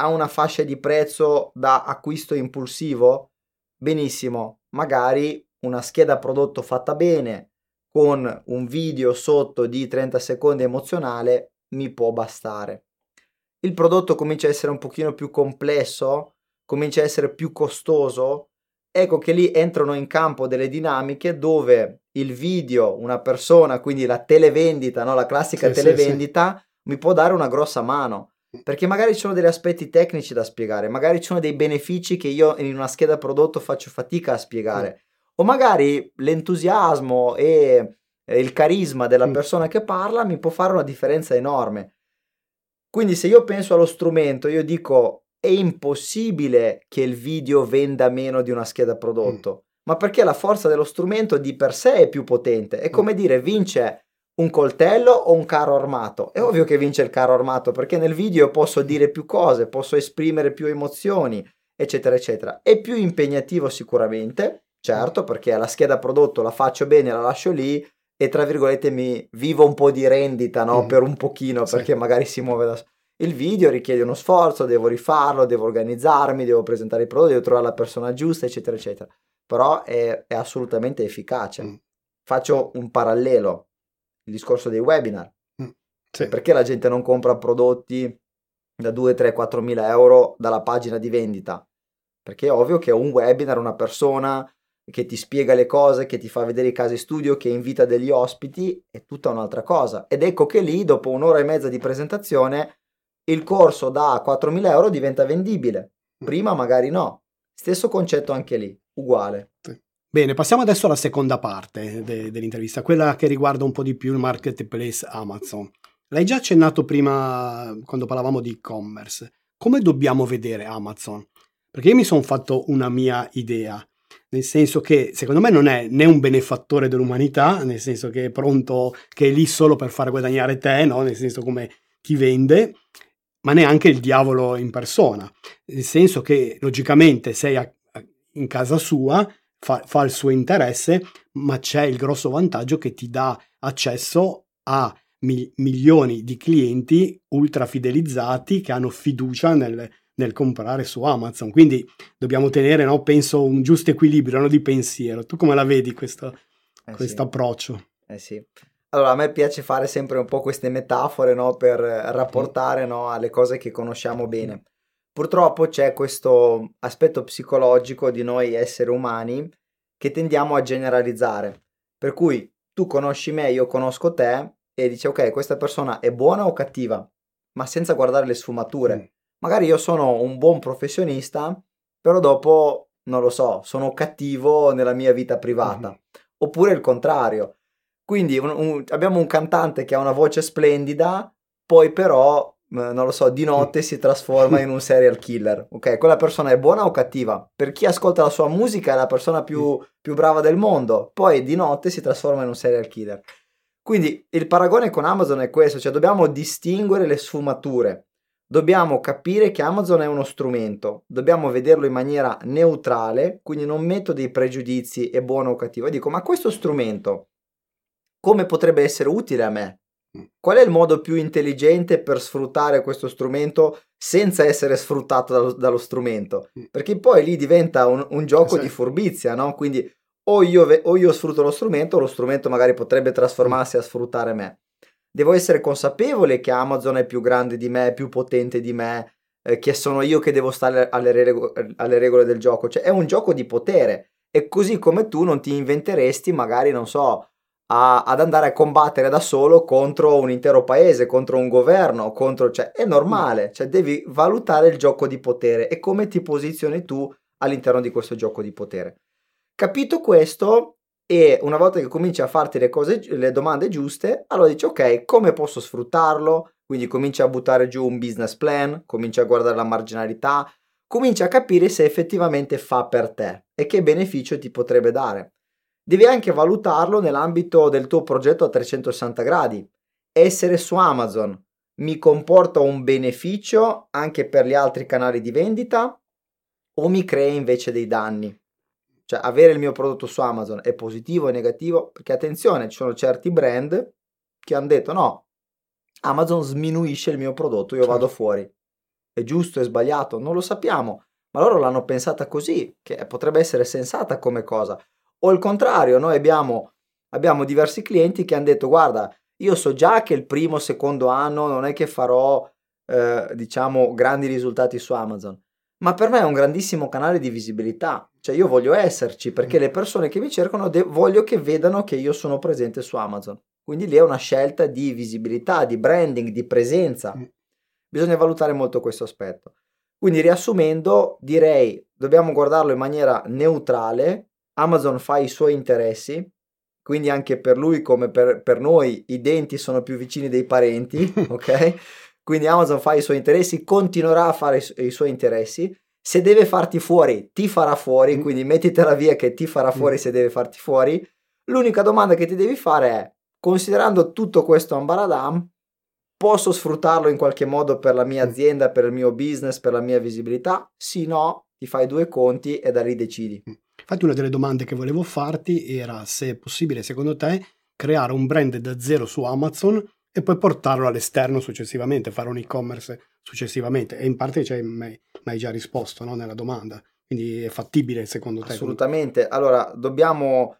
ha una fascia di prezzo da acquisto impulsivo? Benissimo, magari una scheda prodotto fatta bene con un video sotto di 30 secondi emozionale mi può bastare. Il prodotto comincia a essere un pochino più complesso, comincia a essere più costoso, ecco che lì entrano in campo delle dinamiche dove il video, una persona, quindi la televendita, no? la classica sì, televendita, sì, sì. mi può dare una grossa mano perché magari ci sono degli aspetti tecnici da spiegare, magari ci sono dei benefici che io in una scheda prodotto faccio fatica a spiegare, mm. o magari l'entusiasmo e il carisma della mm. persona che parla mi può fare una differenza enorme. Quindi se io penso allo strumento, io dico è impossibile che il video venda meno di una scheda prodotto, mm. ma perché la forza dello strumento di per sé è più potente. È come dire vince un coltello o un carro armato? È ovvio che vince il carro armato perché nel video posso dire più cose, posso esprimere più emozioni, eccetera, eccetera. È più impegnativo sicuramente, certo, perché la scheda prodotto la faccio bene, la lascio lì e tra virgolette mi vivo un po' di rendita, no? Mm. Per un pochino, perché sì. magari si muove da... Il video richiede uno sforzo, devo rifarlo, devo organizzarmi, devo presentare il prodotto, devo trovare la persona giusta, eccetera, eccetera. Però è, è assolutamente efficace. Mm. Faccio un parallelo il discorso dei webinar. Mm, sì. Perché la gente non compra prodotti da 2, 3, 4 mila euro dalla pagina di vendita? Perché è ovvio che un webinar, una persona che ti spiega le cose, che ti fa vedere i casi studio, che invita degli ospiti, è tutta un'altra cosa. Ed ecco che lì, dopo un'ora e mezza di presentazione, il corso da 4.000 euro diventa vendibile. Mm. Prima magari no. Stesso concetto anche lì, uguale. Sì. Bene, passiamo adesso alla seconda parte de- dell'intervista, quella che riguarda un po' di più il marketplace Amazon. L'hai già accennato prima quando parlavamo di e-commerce. Come dobbiamo vedere Amazon? Perché io mi sono fatto una mia idea, nel senso che secondo me non è né un benefattore dell'umanità, nel senso che è pronto, che è lì solo per far guadagnare te, no? nel senso come chi vende, ma neanche il diavolo in persona, nel senso che logicamente sei a, in casa sua, fa, fa il suo interesse, ma c'è il grosso vantaggio che ti dà accesso a mi- milioni di clienti ultra fidelizzati che hanno fiducia nel, nel comprare su Amazon. Quindi dobbiamo tenere, no, penso, un giusto equilibrio no, di pensiero. Tu come la vedi questo eh sì. approccio? Eh sì. Allora, a me piace fare sempre un po' queste metafore no, per rapportare no, alle cose che conosciamo bene. Purtroppo c'è questo aspetto psicologico di noi esseri umani che tendiamo a generalizzare. Per cui tu conosci me, io conosco te e dici ok, questa persona è buona o cattiva, ma senza guardare le sfumature. Magari io sono un buon professionista, però dopo, non lo so, sono cattivo nella mia vita privata. Mm. oppure il contrario. Quindi un, un, abbiamo un cantante che ha una voce splendida, poi però, non lo so, di notte si trasforma in un serial killer. Ok, quella persona è buona o cattiva? Per chi ascolta la sua musica è la persona più, più brava del mondo, poi di notte si trasforma in un serial killer. Quindi il paragone con Amazon è questo, cioè dobbiamo distinguere le sfumature. Dobbiamo capire che Amazon è uno strumento, dobbiamo vederlo in maniera neutrale, quindi non metto dei pregiudizi e buono o cattivo, dico ma questo strumento come potrebbe essere utile a me? Mm. Qual è il modo più intelligente per sfruttare questo strumento senza essere sfruttato dallo, dallo strumento? Mm. Perché poi lì diventa un, un gioco sì. di furbizia, no? Quindi o io, o io sfrutto lo strumento, o lo strumento magari potrebbe trasformarsi a sfruttare me. Devo essere consapevole che Amazon è più grande di me, più potente di me, eh, che sono io che devo stare alle, rego- alle regole del gioco. Cioè è un gioco di potere. E così come tu non ti inventeresti, magari, non so, a, ad andare a combattere da solo contro un intero paese, contro un governo, contro, cioè, è normale, cioè, devi valutare il gioco di potere e come ti posizioni tu all'interno di questo gioco di potere. Capito questo, e una volta che cominci a farti le, cose, le domande giuste, allora dici ok, come posso sfruttarlo? Quindi cominci a buttare giù un business plan, cominci a guardare la marginalità, cominci a capire se effettivamente fa per te e che beneficio ti potrebbe dare. Devi anche valutarlo nell'ambito del tuo progetto a 360 gradi. Essere su Amazon mi comporta un beneficio anche per gli altri canali di vendita o mi crea invece dei danni? Cioè avere il mio prodotto su Amazon è positivo o negativo? Perché attenzione, ci sono certi brand che hanno detto no, Amazon sminuisce il mio prodotto, io vado certo. fuori. È giusto, è sbagliato? Non lo sappiamo, ma loro l'hanno pensata così, che potrebbe essere sensata come cosa. O il contrario, noi abbiamo, abbiamo diversi clienti che hanno detto guarda, io so già che il primo, secondo anno non è che farò, eh, diciamo, grandi risultati su Amazon, ma per me è un grandissimo canale di visibilità, cioè io voglio esserci perché mm. le persone che mi cercano de- voglio che vedano che io sono presente su Amazon. Quindi lì è una scelta di visibilità, di branding, di presenza. Mm. Bisogna valutare molto questo aspetto. Quindi riassumendo, direi dobbiamo guardarlo in maniera neutrale, Amazon fa i suoi interessi, quindi anche per lui come per, per noi i denti sono più vicini dei parenti, ok? Quindi Amazon fa i suoi interessi, continuerà a fare i, su- i suoi interessi. Se deve farti fuori, ti farà fuori, mm. quindi mettitela via che ti farà fuori mm. se deve farti fuori. L'unica domanda che ti devi fare è, considerando tutto questo ambaradam, posso sfruttarlo in qualche modo per la mia mm. azienda, per il mio business, per la mia visibilità? Sì, no, ti fai due conti e da lì decidi. Infatti una delle domande che volevo farti era se è possibile secondo te creare un brand da zero su Amazon e poi portarlo all'esterno successivamente, fare un e-commerce successivamente. E in parte cioè, mi hai già risposto no, nella domanda, quindi è fattibile secondo te? Assolutamente. Allora, dobbiamo...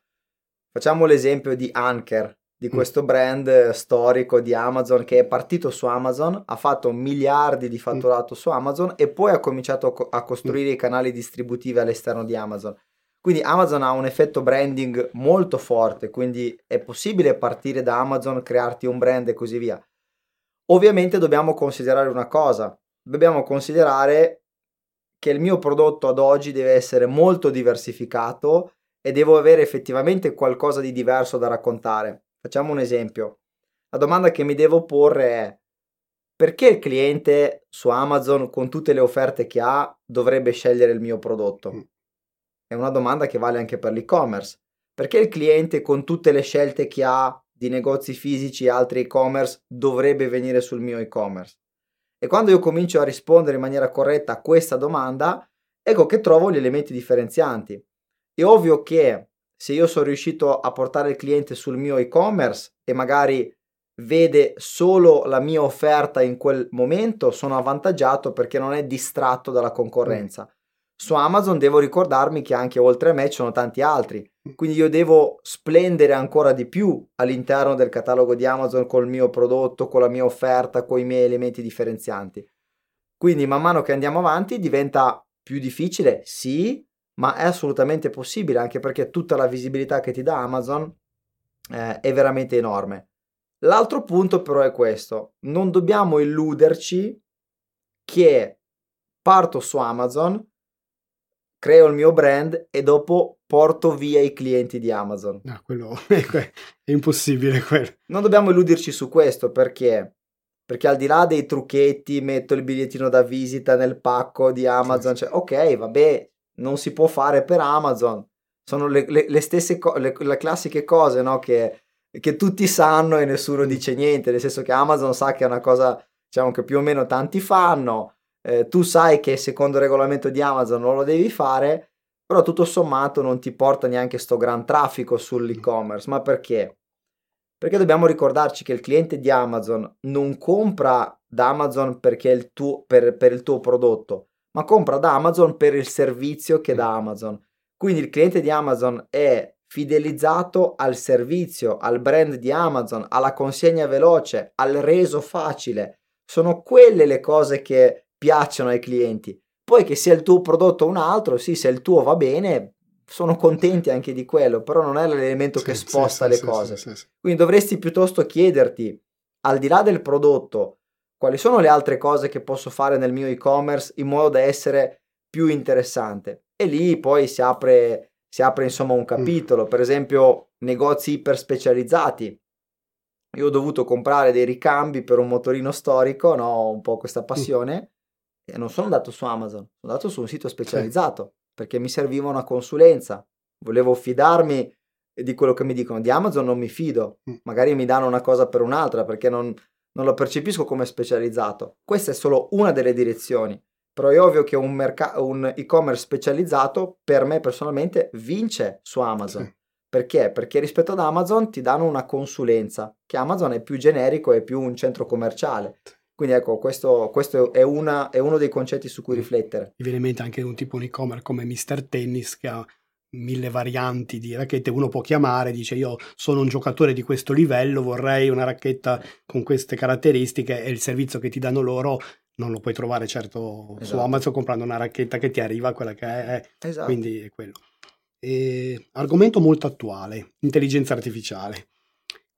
Facciamo l'esempio di Anker, di mm. questo brand storico di Amazon che è partito su Amazon, ha fatto miliardi di mm. fatturato su Amazon e poi ha cominciato a costruire mm. i canali distributivi all'esterno di Amazon. Quindi Amazon ha un effetto branding molto forte, quindi è possibile partire da Amazon, crearti un brand e così via. Ovviamente dobbiamo considerare una cosa, dobbiamo considerare che il mio prodotto ad oggi deve essere molto diversificato e devo avere effettivamente qualcosa di diverso da raccontare. Facciamo un esempio. La domanda che mi devo porre è perché il cliente su Amazon con tutte le offerte che ha dovrebbe scegliere il mio prodotto? Mm. È una domanda che vale anche per l'e-commerce. Perché il cliente con tutte le scelte che ha di negozi fisici e altri e-commerce dovrebbe venire sul mio e-commerce? E quando io comincio a rispondere in maniera corretta a questa domanda, ecco che trovo gli elementi differenzianti. È ovvio che se io sono riuscito a portare il cliente sul mio e-commerce e magari vede solo la mia offerta in quel momento, sono avvantaggiato perché non è distratto dalla concorrenza su Amazon devo ricordarmi che anche oltre a me ci sono tanti altri, quindi io devo splendere ancora di più all'interno del catalogo di Amazon col mio prodotto, con la mia offerta, con i miei elementi differenzianti. Quindi man mano che andiamo avanti diventa più difficile, sì, ma è assolutamente possibile anche perché tutta la visibilità che ti dà Amazon eh, è veramente enorme. L'altro punto però è questo, non dobbiamo illuderci che parto su Amazon creo il mio brand e dopo porto via i clienti di Amazon. No, quello è impossibile. Quello. Non dobbiamo illuderci su questo perché perché al di là dei trucchetti, metto il bigliettino da visita nel pacco di Amazon, cioè, ok, vabbè, non si può fare per Amazon, sono le, le, le stesse co- le, le, classiche cose no? che, che, tutti sanno e nessuno dice niente, nel senso che Amazon sa che è una cosa diciamo, che più o meno tanti fanno, eh, tu sai che secondo il regolamento di Amazon non lo devi fare, però tutto sommato non ti porta neanche sto gran traffico sull'e-commerce, ma perché? Perché dobbiamo ricordarci che il cliente di Amazon non compra da Amazon il tuo, per, per il tuo prodotto, ma compra da Amazon per il servizio che dà Amazon. Quindi il cliente di Amazon è fidelizzato al servizio, al brand di Amazon, alla consegna veloce, al reso facile. Sono quelle le cose che piacciono ai clienti. Poi che sia il tuo prodotto o un altro, sì, se il tuo va bene, sono contenti anche di quello, però non è l'elemento sì, che sposta sì, le sì, cose. Quindi dovresti piuttosto chiederti, al di là del prodotto, quali sono le altre cose che posso fare nel mio e-commerce in modo da essere più interessante. E lì poi si apre, si apre insomma un mm. capitolo, per esempio negozi iper specializzati. Io ho dovuto comprare dei ricambi per un motorino storico, no? un po' questa mm. passione. E non sono andato su Amazon, sono andato su un sito specializzato perché mi serviva una consulenza, volevo fidarmi di quello che mi dicono. Di Amazon non mi fido, mm. magari mi danno una cosa per un'altra perché non, non lo percepisco come specializzato. Questa è solo una delle direzioni, però è ovvio che un, merc- un e-commerce specializzato per me personalmente vince su Amazon. Sì. Perché? Perché rispetto ad Amazon ti danno una consulenza, che Amazon è più generico, è più un centro commerciale. Quindi ecco, questo, questo è, una, è, uno dei concetti su cui mm. riflettere. Mi viene in mente anche un tipo di e-commerce come Mr. Tennis che ha mille varianti di racchette, uno può chiamare, dice io sono un giocatore di questo livello, vorrei una racchetta con queste caratteristiche e il servizio che ti danno loro non lo puoi trovare certo esatto. su Amazon comprando una racchetta che ti arriva quella che è, esatto. quindi è quello. E, argomento molto attuale, intelligenza artificiale.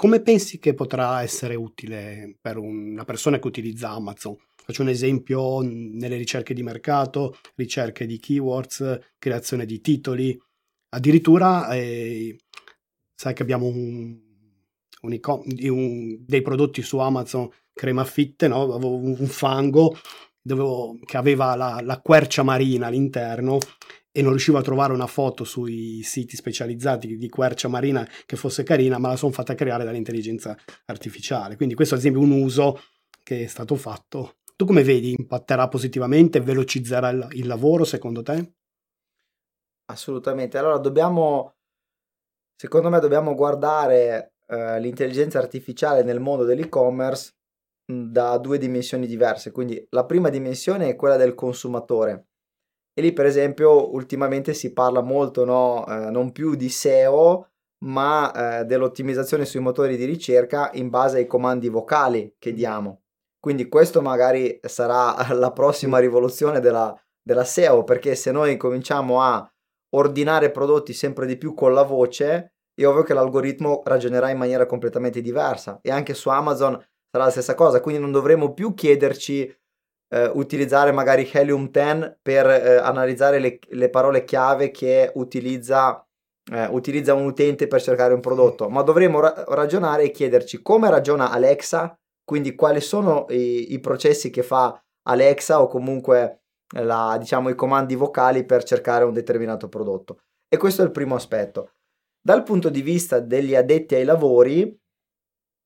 Come pensi che potrà essere utile per una persona che utilizza Amazon? Faccio un esempio nelle ricerche di mercato, ricerche di keywords, creazione di titoli. Addirittura eh, sai che abbiamo un, un, un, dei prodotti su Amazon, crema fitte, no? un fango dovevo, che aveva la, la quercia marina all'interno e non riuscivo a trovare una foto sui siti specializzati di quercia marina che fosse carina, ma la sono fatta creare dall'intelligenza artificiale. Quindi questo è ad esempio un uso che è stato fatto. Tu come vedi? Impatterà positivamente? Velocizzerà il, il lavoro secondo te? Assolutamente. Allora dobbiamo, secondo me dobbiamo guardare eh, l'intelligenza artificiale nel mondo dell'e-commerce da due dimensioni diverse. Quindi la prima dimensione è quella del consumatore e lì, per esempio, ultimamente si parla molto, no? eh, non più di SEO, ma eh, dell'ottimizzazione sui motori di ricerca in base ai comandi vocali che diamo. Quindi questo magari sarà la prossima rivoluzione della, della SEO, perché se noi cominciamo a ordinare prodotti sempre di più con la voce, è ovvio che l'algoritmo ragionerà in maniera completamente diversa e anche su Amazon sarà la stessa cosa, quindi non dovremo più chiederci eh, utilizzare magari Helium 10 per eh, analizzare le, le, parole chiave che utilizza, eh, utilizza, un utente per cercare un prodotto, ma dovremmo ra- ragionare e chiederci come ragiona Alexa, quindi quali sono i, i processi che fa Alexa o comunque la, diciamo, i comandi vocali per cercare un determinato prodotto. E questo è il primo aspetto. Dal punto di vista degli addetti ai lavori,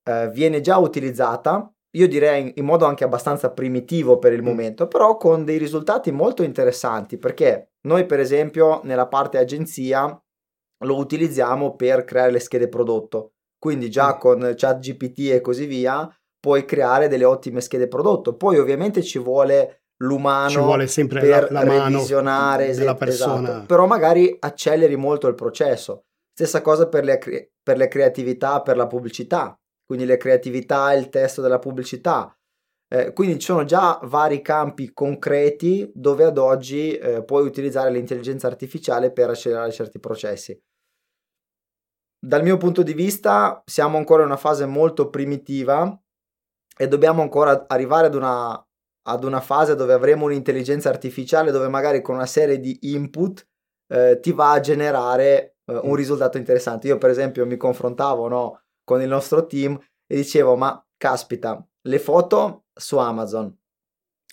eh, viene già utilizzata io direi in modo anche abbastanza primitivo per il mm. momento, però con dei risultati molto interessanti, perché noi per esempio nella parte agenzia lo utilizziamo per creare le schede prodotto, quindi già mm. con ChatGPT e così via puoi creare delle ottime schede prodotto, poi ovviamente ci vuole l'umano ci vuole sempre per la, la revisionare della esatto, persona. Esatto. però magari acceleri molto il processo. Stessa cosa per le, per le creatività, per la pubblicità quindi le creatività, il testo della pubblicità. Eh, quindi ci sono già vari campi concreti dove ad oggi eh, puoi utilizzare l'intelligenza artificiale per accelerare certi processi. Dal mio punto di vista siamo ancora in una fase molto primitiva e dobbiamo ancora arrivare ad una, ad una fase dove avremo un'intelligenza artificiale dove magari con una serie di input eh, ti va a generare eh, un risultato interessante. Io per esempio mi confrontavo no, con il nostro team e dicevo ma caspita, le foto su Amazon.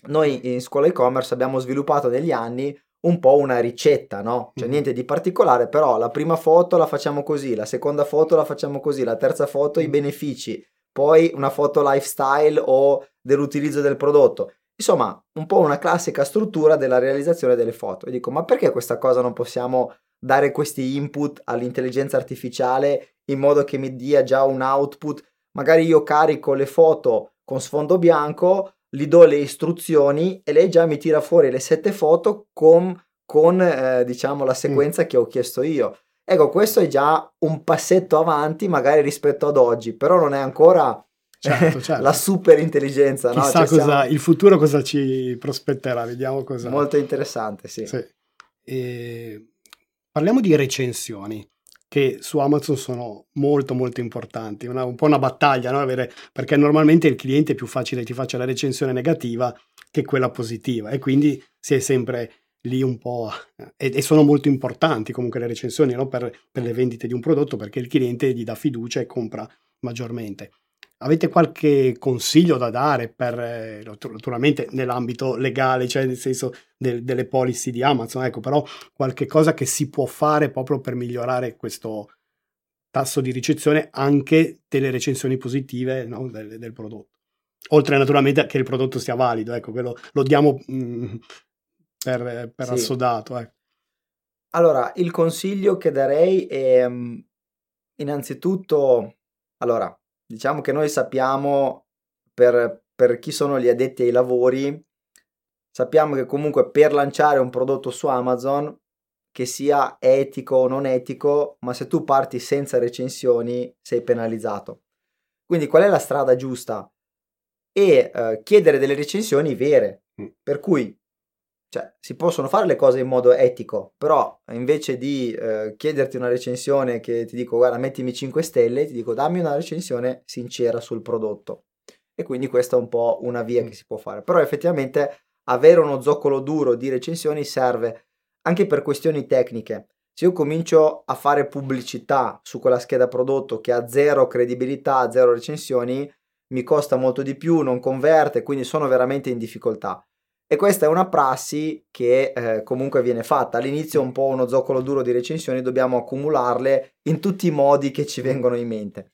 Noi in scuola e-commerce abbiamo sviluppato negli anni un po' una ricetta, no? Cioè niente di particolare, però la prima foto la facciamo così, la seconda foto la facciamo così, la terza foto i benefici, poi una foto lifestyle o dell'utilizzo del prodotto. Insomma, un po' una classica struttura della realizzazione delle foto. E dico, ma perché questa cosa non possiamo dare questi input all'intelligenza artificiale in modo che mi dia già un output? Magari io carico le foto con sfondo bianco, gli do le istruzioni e lei già mi tira fuori le sette foto con, con eh, diciamo la sequenza mm. che ho chiesto io. Ecco, questo è già un passetto avanti magari rispetto ad oggi, però non è ancora certo, certo. la super intelligenza. Chissà no? cioè, cosa, siamo... il futuro cosa ci prospetterà, vediamo cosa. Molto interessante, sì. sì. E... Parliamo di recensioni che su Amazon sono molto molto importanti, una, un po' una battaglia, no? Avere, perché normalmente il cliente è più facile ti faccia la recensione negativa che quella positiva e quindi si è sempre lì un po' e, e sono molto importanti comunque le recensioni no? per, per le vendite di un prodotto perché il cliente gli dà fiducia e compra maggiormente. Avete qualche consiglio da dare per, eh, naturalmente nell'ambito legale, cioè nel senso del, delle policy di Amazon, ecco, però qualche cosa che si può fare proprio per migliorare questo tasso di ricezione anche delle recensioni positive no, del, del, prodotto. Oltre naturalmente che il prodotto sia valido, ecco, quello lo diamo mh, mm, per, per sì. assodato. Eh. Allora, il consiglio che darei è mm, innanzitutto, allora, diciamo che noi sappiamo per, per chi sono gli addetti ai lavori, sappiamo che comunque per lanciare un prodotto su Amazon, che sia etico o non etico, ma se tu parti senza recensioni sei penalizzato. Quindi qual è la strada giusta? E eh, chiedere delle recensioni vere, mm. per cui cioè, si possono fare le cose in modo etico, però invece di eh, chiederti una recensione che ti dico guarda mettimi 5 stelle, ti dico dammi una recensione sincera sul prodotto. E quindi questa è un po' una via mm. che si può fare. Però effettivamente avere uno zoccolo duro di recensioni serve anche per questioni tecniche. Se io comincio a fare pubblicità su quella scheda prodotto che ha zero credibilità, zero recensioni, mi costa molto di più, non converte, quindi sono veramente in difficoltà. E questa è una prassi che eh, comunque viene fatta. All'inizio è un po' uno zoccolo duro di recensioni, dobbiamo accumularle in tutti i modi che ci vengono in mente.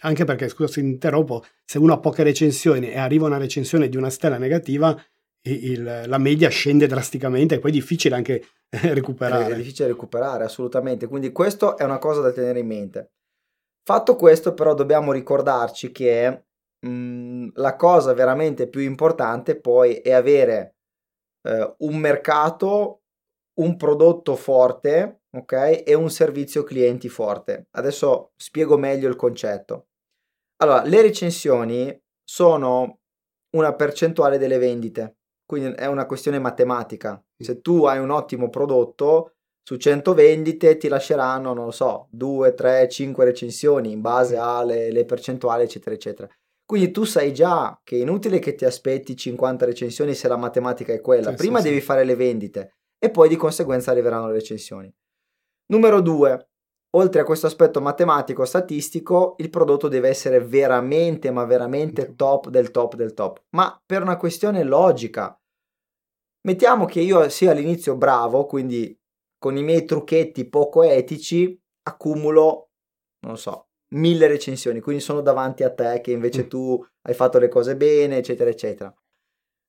Anche perché, scusa se interrompo, se uno ha poche recensioni e arriva una recensione di una stella negativa, il, la media scende drasticamente e poi è difficile anche eh, recuperare. È difficile recuperare, assolutamente. Quindi questo è una cosa da tenere in mente. Fatto questo, però, dobbiamo ricordarci che mh, mm, la cosa veramente più importante poi è avere eh, un mercato, un prodotto forte, ok? E un servizio clienti forte. Adesso spiego meglio il concetto. Allora, le recensioni sono una percentuale delle vendite, quindi è una questione matematica. Se tu hai un ottimo prodotto, su 100 vendite ti lasceranno, non lo so, 2, 3, 5 recensioni in base alle percentuali, eccetera, eccetera. Quindi tu sai già che è inutile che ti aspetti 50 recensioni se la matematica è quella. Sì, Prima sì, devi sì. fare le vendite e poi di conseguenza arriveranno le recensioni. Numero due, oltre a questo aspetto matematico statistico, il prodotto deve essere veramente, ma veramente top del top del top. Ma per una questione logica. Mettiamo che io sia all'inizio bravo, quindi con i miei trucchetti poco etici accumulo, non so, mille recensioni, quindi sono davanti a te che invece mm. tu hai fatto le cose bene, eccetera, eccetera.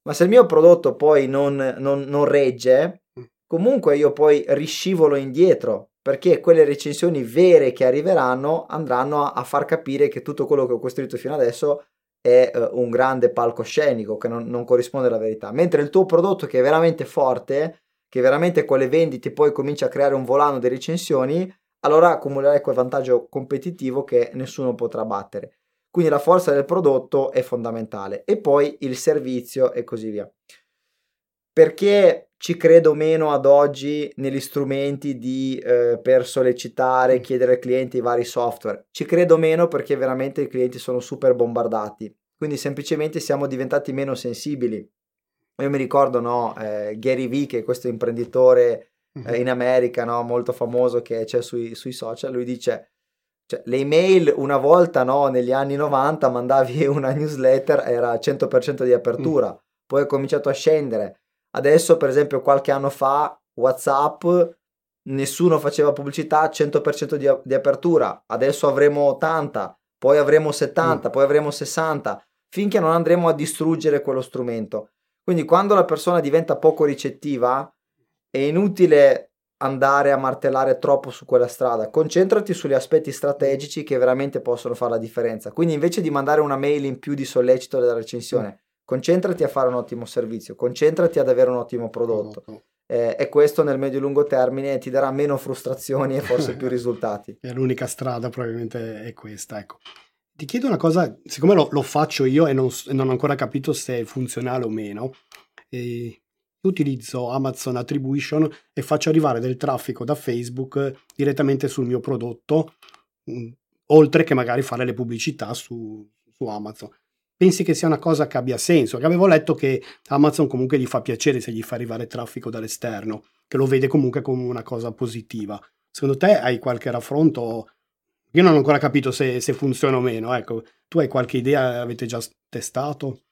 Ma se il mio prodotto poi non, non, non regge, mm. comunque io poi riscivolo indietro, perché quelle recensioni vere che arriveranno andranno a, a far capire che tutto quello che ho costruito fino adesso è uh, un grande palcoscenico che non, non, corrisponde alla verità. Mentre il tuo prodotto che è veramente forte, che veramente con le vendite poi comincia a creare un volano di recensioni, allora accumulerai quel vantaggio competitivo che nessuno potrà battere. Quindi la forza del prodotto è fondamentale e poi il servizio e così via. Perché ci credo meno ad oggi negli strumenti di, eh, per sollecitare, mm. chiedere al cliente i vari software? Ci credo meno perché veramente i clienti sono super bombardati. Quindi semplicemente siamo diventati meno sensibili. Io mi ricordo, no, eh, Gary Vee, che è questo imprenditore uh-huh. in America, no? molto famoso che c'è sui, sui social, lui dice cioè, le email una volta no, negli anni 90 mandavi una newsletter era 100% di apertura, mm. poi è cominciato a scendere. Adesso, per esempio, qualche anno fa WhatsApp nessuno faceva pubblicità 100% di, di apertura, adesso avremo 80, poi avremo 70, mm. poi avremo 60, finché non andremo a distruggere quello strumento. Quindi quando la persona diventa poco ricettiva è inutile andare a martellare troppo su quella strada, concentrati sugli aspetti strategici che veramente possono fare la differenza. Quindi invece di mandare una mail in più di sollecito della recensione, concentrati a fare un ottimo servizio, concentrati ad avere un ottimo prodotto. Eh, e questo nel medio-lungo termine ti darà meno frustrazioni e forse più risultati. È l'unica strada, probabilmente è questa. Ecco. Ti chiedo una cosa, siccome lo, lo faccio io e non, non, ho ancora capito se è funzionale o meno, eh, utilizzo Amazon Attribution e faccio arrivare del traffico da Facebook direttamente sul mio prodotto, mm, oltre che magari fare le pubblicità su, su Amazon. Pensi che sia una cosa che abbia senso? Che avevo letto che Amazon comunque gli fa piacere se gli fa arrivare traffico dall'esterno, che lo vede comunque come una cosa positiva. Secondo te hai qualche raffronto? Io non ho ancora capito se, se funziona o meno. Ecco, tu hai qualche idea? Avete già testato?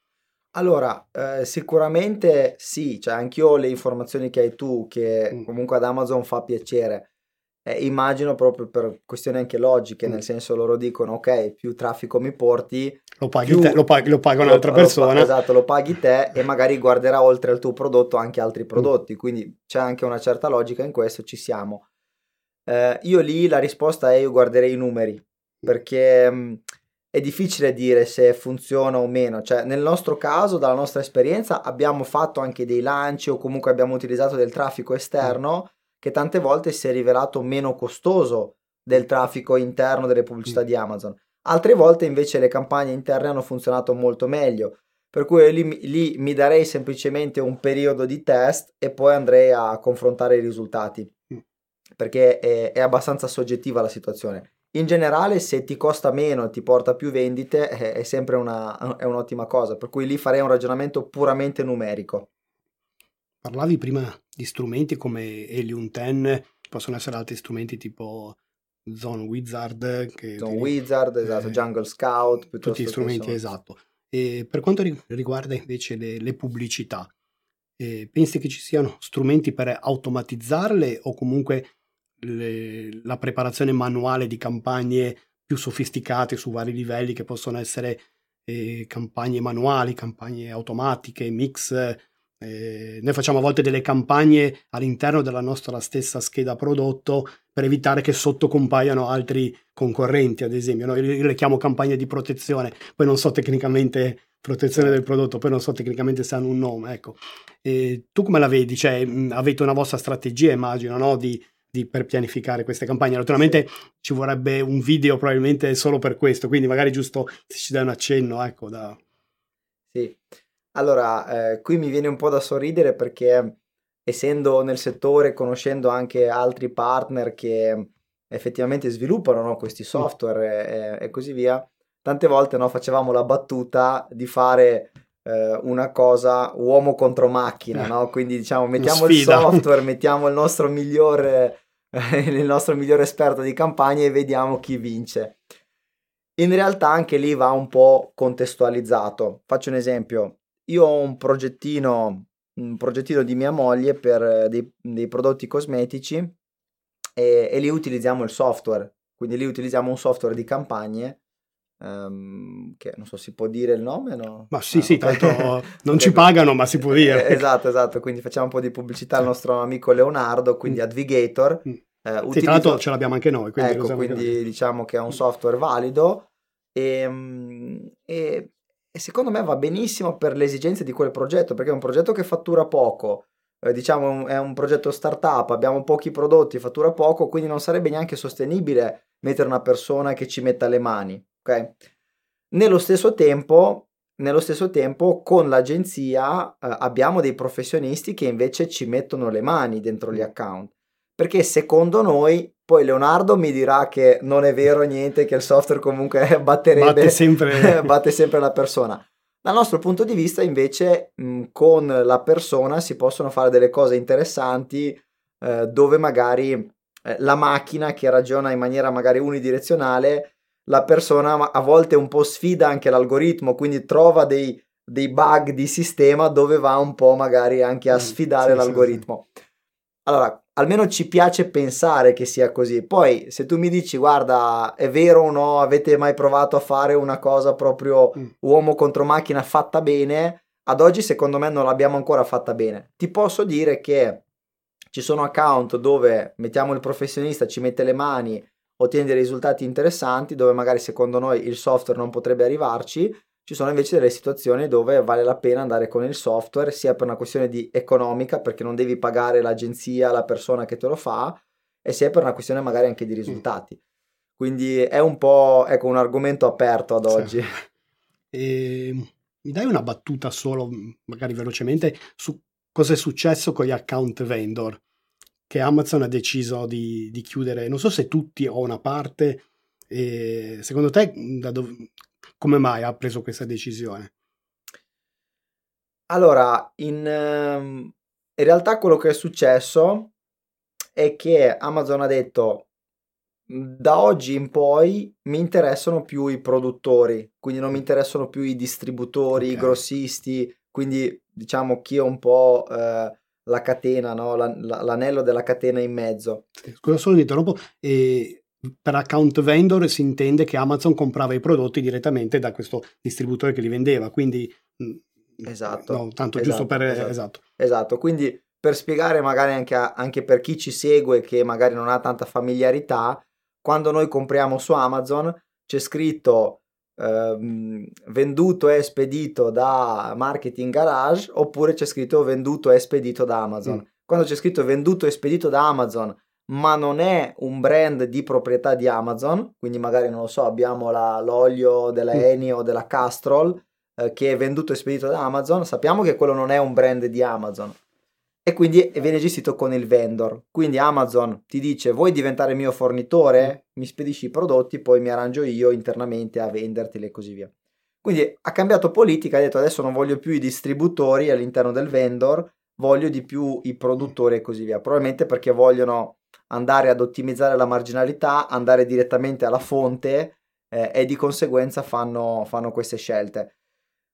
Allora, eh, sicuramente sì, cioè anch'io ho le informazioni che hai tu, che mm. comunque ad Amazon fa piacere. Eh, immagino proprio per questioni anche logiche, mm. nel senso loro dicono ok, più traffico mi porti, lo paghi più, te, lo, paghi, lo paga un'altra lo, persona. Lo, esatto, lo paghi te e magari guarderà oltre al tuo prodotto anche altri prodotti, mm. quindi c'è anche una certa logica in questo, ci siamo. Eh, io lì la risposta è io guarderei i numeri, perché... Mh, è difficile dire se funziona o meno, cioè nel nostro caso, dalla nostra esperienza, abbiamo fatto anche dei lanci o comunque abbiamo utilizzato del traffico esterno che tante volte si è rivelato meno costoso del traffico interno delle pubblicità di Amazon. Altre volte invece le campagne interne hanno funzionato molto meglio, per cui lì, lì mi darei semplicemente un periodo di test e poi andrei a confrontare i risultati, perché è, è abbastanza soggettiva la situazione in generale se ti costa meno e ti porta più vendite è, è sempre una, è un'ottima cosa, per cui lì farei un ragionamento puramente numerico. Parlavi prima di strumenti come Helium 10, possono essere altri strumenti tipo Zone Wizard. Che Zone Wizard, esatto, eh, Jungle Scout. Tutti gli strumenti, sono... esatto. E per quanto riguarda invece le, le pubblicità, eh, pensi che ci siano strumenti per automatizzarle o comunque le, la preparazione manuale di campagne più sofisticate su vari livelli che possono essere eh, campagne manuali, campagne automatiche, mix. Eh, noi facciamo a volte delle campagne all'interno della nostra stessa scheda prodotto per evitare che sotto compaiano altri concorrenti, ad esempio. No? Io le chiamo campagne di protezione, poi non so tecnicamente protezione del prodotto, poi non so tecnicamente se hanno un nome. Ecco. E tu come la vedi? Cioè, avete una vostra strategia, immagino, no? di di, per pianificare queste campagne. Naturalmente ci vorrebbe un video probabilmente solo per questo, quindi magari giusto se ci dai un accenno, ecco, da... Sì, allora, eh, qui mi viene un po' da sorridere perché essendo nel settore, conoscendo anche altri partner che effettivamente sviluppano no, questi software e, e, così via, tante volte no, facevamo la battuta di fare una cosa uomo contro macchina, no? Quindi diciamo mettiamo il software, mettiamo il nostro migliore, il nostro migliore esperto di campagna e vediamo chi vince. In realtà anche lì va un po' contestualizzato. Faccio un esempio. Io ho un progettino, un progettino di mia moglie per dei, dei prodotti cosmetici e, e lì utilizziamo il software. Quindi lì utilizziamo un software di campagne Um, che non so, si può dire il nome? No? Ma sì, ah, sì, tanto non ci pagano, ma si può dire. Eh, esatto, esatto. Quindi facciamo un po' di pubblicità al nostro amico Leonardo, quindi mm. Advigator. Mm. Eh, utilizzo... Sì, tra l'altro ce l'abbiamo anche noi. Quindi ecco, quindi diciamo che è un software valido e, ehm, e, e, secondo me va benissimo per le esigenze di quel progetto, perché è un progetto che fattura poco. Eh, diciamo è un progetto startup, abbiamo pochi prodotti, fattura poco, quindi non sarebbe neanche sostenibile mettere una persona che ci metta le mani ok? Nello stesso tempo, nello stesso tempo con l'agenzia eh, abbiamo dei professionisti che invece ci mettono le mani dentro gli account. Perché secondo noi, poi Leonardo mi dirà che non è vero niente, che il software comunque batterebbe, batte sempre, batte sempre la persona. Dal nostro punto di vista, invece, mh, con la persona si possono fare delle cose interessanti eh, dove magari eh, la macchina che ragiona in maniera magari unidirezionale, la persona a volte un po' sfida anche l'algoritmo, quindi trova dei, dei bug di sistema dove va un po' magari anche a mm, sfidare sì, l'algoritmo. Sì, sì. Allora, almeno ci piace pensare che sia così. Poi, se tu mi dici, guarda, è vero o no, avete mai provato a fare una cosa proprio mm. uomo contro macchina fatta bene? Ad oggi, secondo me, non l'abbiamo ancora fatta bene. Ti posso dire che ci sono account dove mettiamo il professionista, ci mette le mani, ottiene dei risultati interessanti, dove magari secondo noi il software non potrebbe arrivarci. Ci sono invece delle situazioni dove vale la pena andare con il software, sia per una questione di economica, perché non devi pagare l'agenzia, la persona che te lo fa, e sia per una questione magari anche di risultati. Quindi è un po' ecco, un argomento aperto ad oggi. Sì. E mi dai una battuta solo, magari velocemente, su cosa è successo con gli account vendor che Amazon ha deciso di, di chiudere, non so se tutti o una parte, e secondo te dove, come mai ha preso questa decisione? Allora, in, ehm, in realtà quello che è successo è che Amazon ha detto da oggi in poi mi interessano più i produttori, quindi non mi interessano più i distributori, okay. i grossisti, quindi diciamo chi è un po' eh, la catena, no? la, la, l'anello della catena in mezzo. Scusa solo mi interrompo, e per account vendor si intende che Amazon comprava i prodotti direttamente da questo distributore che li vendeva, quindi... Mm, esatto. No, tanto esatto, giusto per... Esatto. esatto. esatto. quindi per spiegare magari anche, a, anche per chi ci segue che magari non ha tanta familiarità, quando noi compriamo su Amazon c'è scritto Ehm, venduto e spedito da Marketing Garage oppure c'è scritto venduto e spedito da Amazon. Mm. Quando c'è scritto venduto e spedito da Amazon, ma non è un brand di proprietà di Amazon, quindi magari non lo so, abbiamo la, l'olio della mm. Eni o della Castrol eh, che è venduto e spedito da Amazon, sappiamo che quello non è un brand di Amazon e quindi viene gestito con il vendor. Quindi Amazon ti dice vuoi diventare mio fornitore? Mi spedisci i prodotti, poi mi arrangio io internamente a venderteli e così via. Quindi ha cambiato politica, ha detto adesso non voglio più i distributori all'interno del vendor, voglio di più i produttori e così via. Probabilmente perché vogliono andare ad ottimizzare la marginalità, andare direttamente alla fonte eh, e di conseguenza fanno, fanno queste scelte.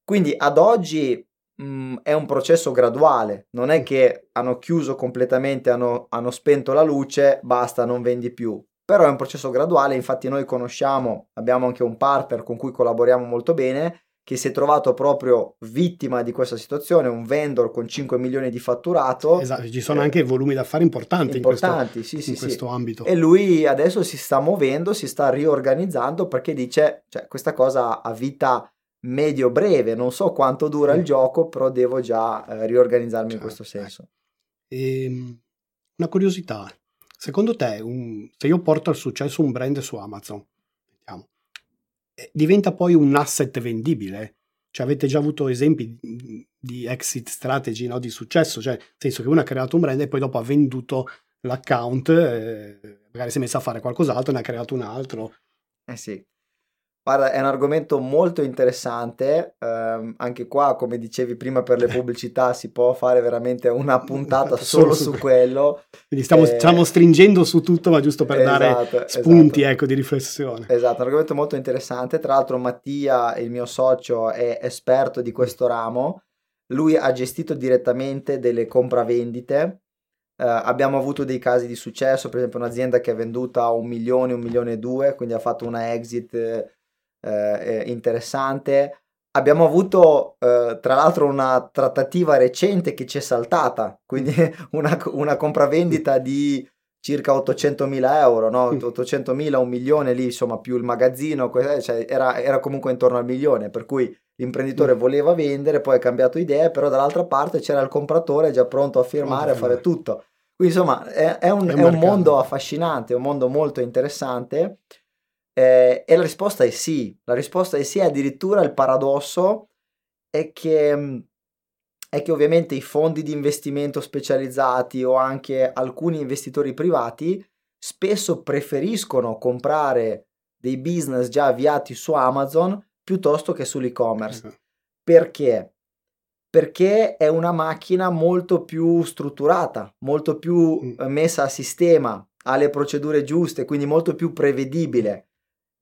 Quindi ad oggi mh, mhmm, è un processo graduale, non è che hanno chiuso completamente, hanno, hanno spento la luce, basta, non vendi più. Però è un processo graduale, infatti noi conosciamo, abbiamo anche un partner con cui collaboriamo molto bene, che si è trovato proprio vittima di questa situazione, un vendor con 5 milioni di fatturato. Esatto, ci sono eh, anche volumi d'affari importanti, importanti in questo, sì, sì, in questo sì. ambito. E lui adesso si sta muovendo, si sta riorganizzando perché dice, cioè, questa cosa ha vita medio-breve, non so quanto dura il gioco, però devo già eh, riorganizzarmi certo, in questo senso. E, ehm, una curiosità, secondo te un, se io porto al successo un brand su Amazon, eh, diventa poi un asset vendibile? Cioè avete già avuto esempi di, di exit strategy no? di successo, cioè nel senso che uno ha creato un brand e poi dopo ha venduto l'account, eh, magari si è messo a fare qualcos'altro, ne ha creato un altro. Eh sì, Guarda, è un argomento molto interessante, ehm, anche qua, come dicevi prima per le pubblicità, si può fare veramente una puntata solo, su, su quello. Quindi stiamo, eh, stiamo, stringendo su tutto, ma giusto per esatto, dare spunti esatto. Ecco, di riflessione. Esatto, un argomento molto interessante. Tra l'altro Mattia, il mio socio, è esperto di questo ramo. Lui ha gestito direttamente delle compravendite. Uh, abbiamo avuto dei casi di successo, per esempio un'azienda che è venduta a un milione, un milione e due, quindi ha fatto una exit eh, interessante. Abbiamo avuto eh, tra l'altro una trattativa recente che ci è saltata, quindi una, una compravendita di circa 800 mila euro, no? 800 mila, un milione lì, insomma, più il magazzino, cioè era, era, comunque intorno al milione, per cui l'imprenditore voleva vendere, poi ha cambiato idea, però dall'altra parte c'era il compratore già pronto a firmare, a fare tutto. Quindi insomma è, è, un, è un mondo affascinante, è un mondo molto interessante eh, e la risposta è sì, la risposta è sì, addirittura il paradosso è che, è che ovviamente i fondi di investimento specializzati o anche alcuni investitori privati spesso preferiscono comprare dei business già avviati su Amazon piuttosto che sull'e-commerce. Uh-huh. Perché? perché è una macchina molto più strutturata, molto più mm. messa a sistema, ha le procedure giuste, quindi molto più prevedibile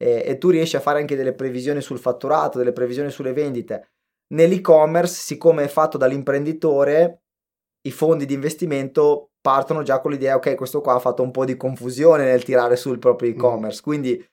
e, e tu riesci a fare anche delle previsioni sul fatturato, delle previsioni sulle vendite. Nell'e-commerce, siccome è fatto dall'imprenditore, i fondi di investimento partono già con l'idea, ok, questo qua ha fatto un po' di confusione nel tirare sul proprio mm. e-commerce, mm. quindi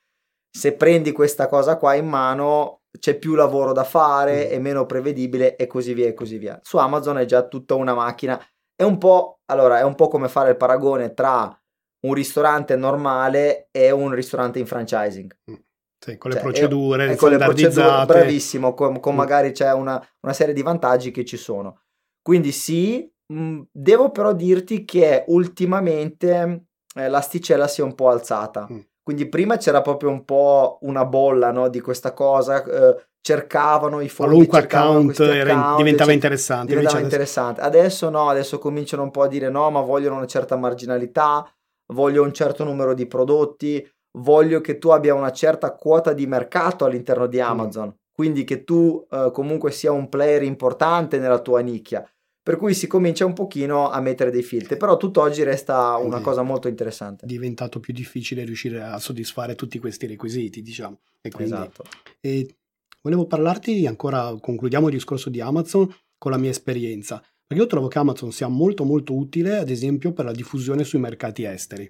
se prendi questa cosa qua in mano c'è più lavoro da fare, mm. è meno prevedibile e così via e così via. Su Amazon è già tutta una macchina, è un po', allora, è un po' come fare il paragone tra un ristorante normale e un ristorante in franchising. Mm. Sì, con le cioè, procedure è, è con le procedure, bravissimo, con, con mm. magari c'è una, una, serie di vantaggi che ci sono. Quindi sì, mh, mm, devo però dirti che ultimamente eh, l'asticella si è un po' alzata. Mm. Quindi prima c'era proprio un po' una bolla no, di questa cosa, eh, cercavano i fondi, qualunque account, account diventava interessante. Diventava interessante. Adesso no, adesso cominciano un po' a dire no, ma vogliono una certa marginalità, voglio un certo numero di prodotti, voglio che tu abbia una certa quota di mercato all'interno di Amazon, mm. quindi che tu eh, comunque sia un player importante nella tua nicchia. Per cui si comincia un pochino a mettere dei filtri, però tutt'oggi resta una quindi cosa molto interessante. È diventato più difficile riuscire a soddisfare tutti questi requisiti, diciamo. E quindi, esatto. E volevo parlarti ancora, concludiamo il discorso di Amazon con la mia esperienza. Perché io trovo che Amazon sia molto molto utile, ad esempio, per la diffusione sui mercati esteri.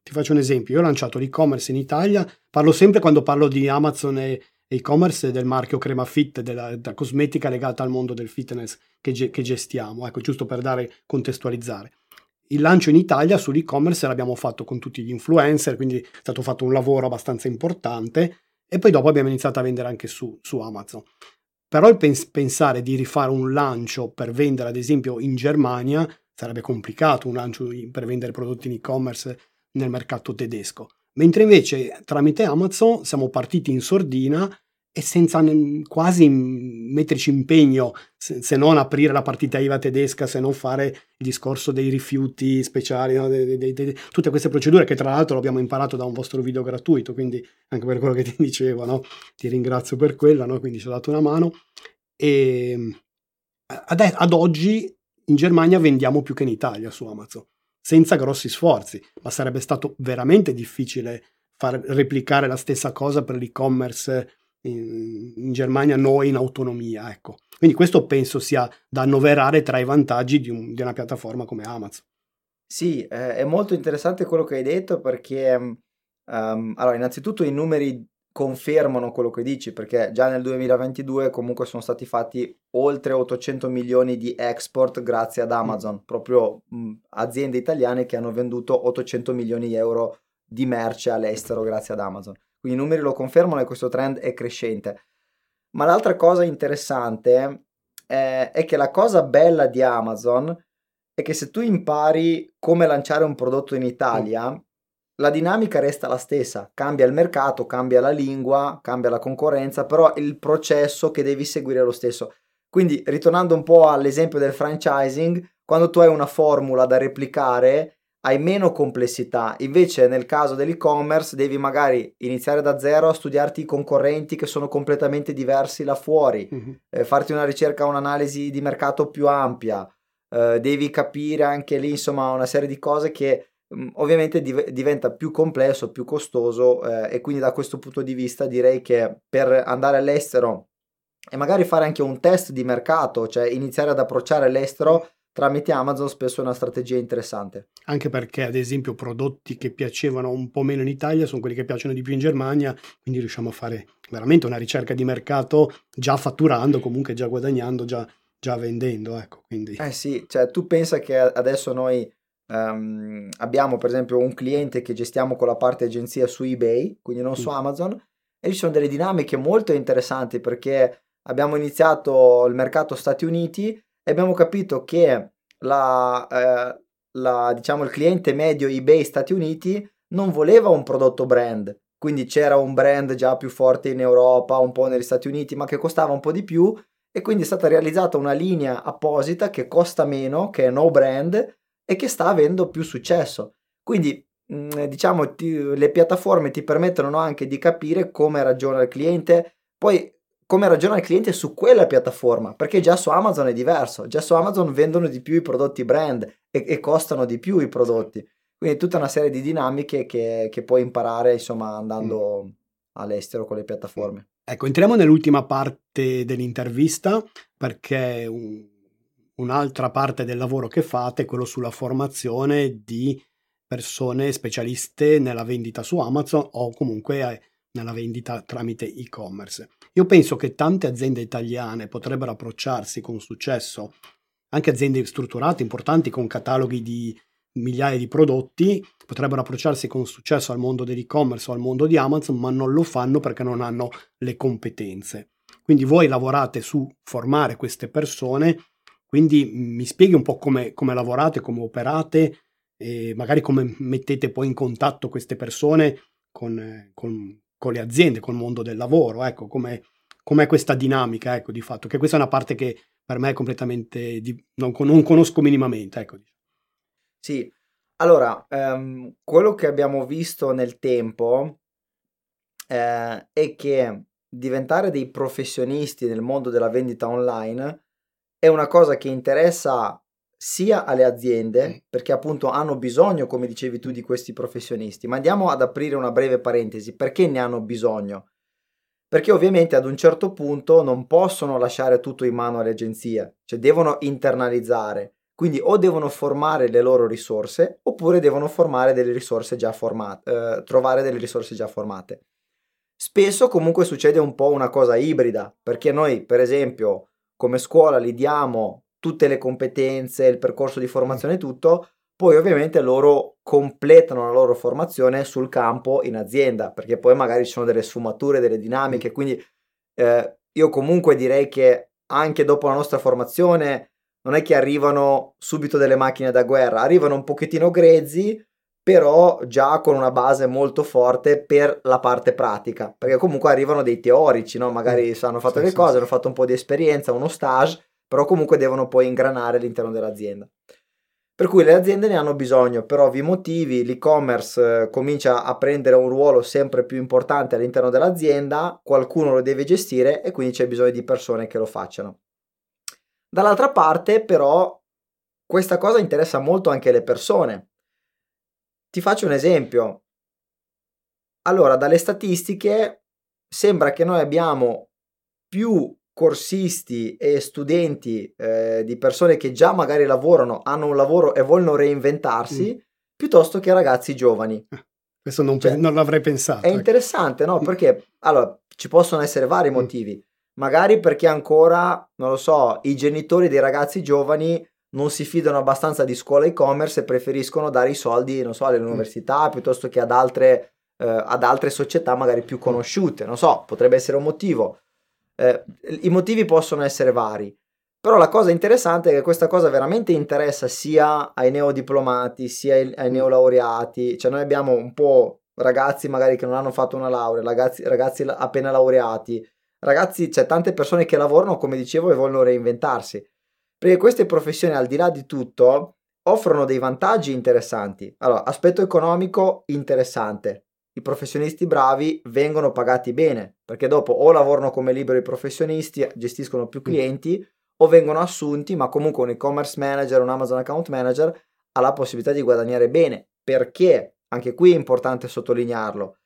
Ti faccio un esempio, io ho lanciato l'e-commerce in Italia, parlo sempre quando parlo di Amazon e e-commerce del marchio Crema Fit, della, della cosmetica legata al mondo del fitness che, ge- che gestiamo, ecco, giusto per dare, contestualizzare. Il lancio in Italia sull'e-commerce l'abbiamo fatto con tutti gli influencer, quindi è stato fatto un lavoro abbastanza importante e poi dopo abbiamo iniziato a vendere anche su, su Amazon. Però il pens- pensare di rifare un lancio per vendere, ad esempio, in Germania sarebbe complicato, un lancio per vendere prodotti in e-commerce nel mercato tedesco. Mentre invece tramite Amazon siamo partiti in sordina e senza quasi metterci impegno, se, non aprire la partita IVA tedesca, se non fare il discorso dei rifiuti speciali, no? de, de, de, tutte queste procedure che tra l'altro abbiamo imparato da un vostro video gratuito, quindi anche per quello che ti dicevo, no? ti ringrazio per quello, no? quindi ci ho dato una mano. E ad, ad oggi in Germania vendiamo più che in Italia su Amazon, senza grossi sforzi, ma sarebbe stato veramente difficile far replicare la stessa cosa per l'e-commerce in, in Germania noi in autonomia. Ecco. Quindi questo penso sia da annoverare tra i vantaggi di, un, di una piattaforma come Amazon. Sì, eh, è molto interessante quello che hai detto perché, um, allora, innanzitutto i numeri confermano quello che dici perché già nel 2022 comunque sono stati fatti oltre 800 milioni di export grazie ad Amazon, mm. proprio mh, aziende italiane che hanno venduto 800 milioni di euro di merce all'estero grazie ad Amazon. Quindi i numeri lo confermano e questo trend è crescente. Ma l'altra cosa interessante è, è che la cosa bella di Amazon è che se tu impari come lanciare un prodotto in Italia, mm. la dinamica resta la stessa, cambia il mercato, cambia la lingua, cambia la concorrenza, però il processo che devi seguire è lo stesso. Quindi, ritornando un po' all'esempio del franchising, quando tu hai una formula da replicare, hai meno complessità. Invece nel caso dell'e-commerce devi magari iniziare da zero a studiarti i concorrenti che sono completamente diversi là fuori, mm-hmm. eh, farti una ricerca, un'analisi di mercato più ampia, eh, devi capire anche lì insomma una serie di cose che mh, mm, ovviamente div- diventa più complesso, più costoso eh, e quindi da questo punto di vista direi che per andare all'estero e magari fare anche un test di mercato, cioè iniziare ad approcciare l'estero tramite Amazon spesso è una strategia interessante. Anche perché, ad esempio, prodotti che piacevano un po' meno in Italia sono quelli che piacciono di più in Germania, quindi riusciamo a fare veramente una ricerca di mercato già fatturando, comunque già guadagnando, già, già vendendo. Ecco, quindi. Eh sì, cioè tu pensa che adesso noi um, abbiamo per esempio un cliente che gestiamo con la parte agenzia su eBay, quindi non su mm. Amazon, e ci sono delle dinamiche molto interessanti perché abbiamo iniziato il mercato Stati Uniti e abbiamo capito che la, eh, la, diciamo, il cliente medio eBay Stati Uniti non voleva un prodotto brand, quindi c'era un brand già più forte in Europa, un po' negli Stati Uniti, ma che costava un po' di più. E quindi è stata realizzata una linea apposita che costa meno, che è no brand e che sta avendo più successo. Quindi mm, diciamo ti, le piattaforme ti permettono anche di capire come ragiona il cliente, poi come ragiona il cliente su quella piattaforma, perché già su Amazon è diverso, già su Amazon vendono di più i prodotti brand e, e costano di più i prodotti. Quindi tutta una serie di dinamiche che, che puoi imparare insomma andando mm. all'estero con le piattaforme. Ecco, entriamo nell'ultima parte dell'intervista perché un, un'altra parte del lavoro che fate è quello sulla formazione di persone specialiste nella vendita su Amazon o comunque eh, nella vendita tramite e-commerce. Io penso che tante aziende italiane potrebbero approcciarsi con successo, anche aziende strutturate, importanti, con cataloghi di migliaia di prodotti, potrebbero approcciarsi con successo al mondo dell'e-commerce o al mondo di Amazon, ma non lo fanno perché non hanno le competenze. Quindi voi lavorate su formare queste persone, quindi mi spieghi un po' come, come lavorate, come operate e magari come mettete poi in contatto queste persone con, con, con le aziende, col mondo del lavoro, ecco, come com'è questa dinamica, ecco, di fatto, che questa è una parte che per me è completamente, di, non, non, conosco minimamente, ecco. Sì, allora, ehm, quello che abbiamo visto nel tempo eh, è che diventare dei professionisti nel mondo della vendita online è una cosa che interessa sia alle aziende, perché appunto hanno bisogno, come dicevi tu, di questi professionisti. Ma andiamo ad aprire una breve parentesi. Perché ne hanno bisogno? Perché ovviamente ad un certo punto non possono lasciare tutto in mano alle agenzie, cioè devono internalizzare. Quindi o devono formare le loro risorse oppure devono formare delle risorse già formate, eh, trovare delle risorse già formate. Spesso comunque succede un po' una cosa ibrida, perché noi per esempio come scuola gli diamo tutte le competenze, il percorso di formazione e tutto, poi ovviamente loro completano la loro formazione sul campo in azienda, perché poi magari ci sono delle sfumature, delle dinamiche, quindi eh, io comunque direi che anche dopo la nostra formazione non è che arrivano subito delle macchine da guerra, arrivano un pochettino grezzi, però già con una base molto forte per la parte pratica, perché comunque arrivano dei teorici, no? magari mm. hanno fatto sì, le cose, sì. hanno fatto un po' di esperienza, uno stage, però comunque devono poi ingranare all'interno dell'azienda. Per cui le aziende ne hanno bisogno per ovvi motivi, l'e-commerce eh, comincia a prendere un ruolo sempre più importante all'interno dell'azienda, qualcuno lo deve gestire e quindi c'è bisogno di persone che lo facciano. Dall'altra parte però questa cosa interessa molto anche le persone. Ti faccio un esempio. Allora, dalle statistiche sembra che noi abbiamo più corsisti e studenti eh, di persone che già magari lavorano, hanno un lavoro e vogliono reinventarsi, mm. piuttosto che ragazzi giovani. Eh, questo non, cioè, non l'avrei pensato. È ecco. interessante, no? Mm. Perché allora ci possono essere vari mm. motivi. Magari perché ancora, non lo so, i genitori dei ragazzi giovani non si fidano abbastanza di scuola e-commerce e preferiscono dare i soldi, non so, alle mm. piuttosto che ad altre, eh, ad altre società magari più conosciute. Non so, potrebbe essere un motivo eh, I motivi possono essere vari, però la cosa interessante è che questa cosa veramente interessa sia ai neodiplomati sia ai, neolaureati, cioè noi abbiamo un po' ragazzi magari che non hanno fatto una laurea, ragazzi, ragazzi appena laureati, ragazzi, c'è cioè tante persone che lavorano, come dicevo, e vogliono reinventarsi. Perché queste professioni, al di là di tutto, offrono dei vantaggi interessanti. Allora, aspetto economico interessante i professionisti bravi vengono pagati bene, perché dopo o lavorano come liberi professionisti, gestiscono più mm. clienti, o vengono assunti, ma comunque un e-commerce manager, un Amazon account manager ha la possibilità di guadagnare bene. Perché? Anche qui è importante sottolinearlo.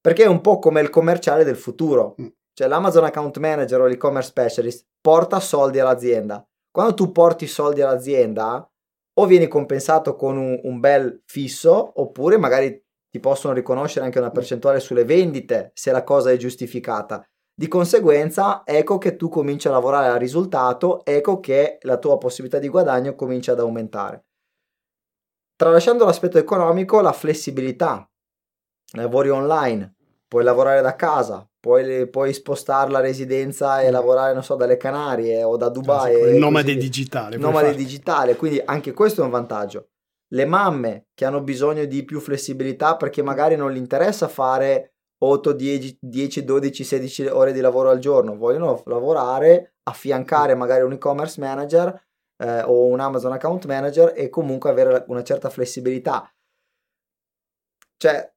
Perché è un po' come il commerciale del futuro. Mm. Cioè l'Amazon account manager o l'e-commerce specialist porta soldi all'azienda. Quando tu porti soldi all'azienda, o vieni compensato con un, un bel fisso, oppure magari ti possono riconoscere anche una percentuale sulle vendite se la cosa è giustificata. Di conseguenza, ecco che tu cominci a lavorare al risultato, ecco che la tua possibilità di guadagno comincia ad aumentare. Tralasciando l'aspetto economico, la flessibilità. Lavori online, puoi lavorare da casa, puoi, puoi spostare la residenza e lavorare, non so, dalle Canarie o da Dubai. Ah, sì, nomade digitale. Nomade digitale, quindi anche questo è un vantaggio le mamme che hanno bisogno di più flessibilità perché magari non gli interessa fare 8, 10, 10, 12, 16 ore di lavoro al giorno, vogliono lavorare, affiancare magari un e-commerce manager eh, o un Amazon account manager e comunque avere una certa flessibilità. Cioè,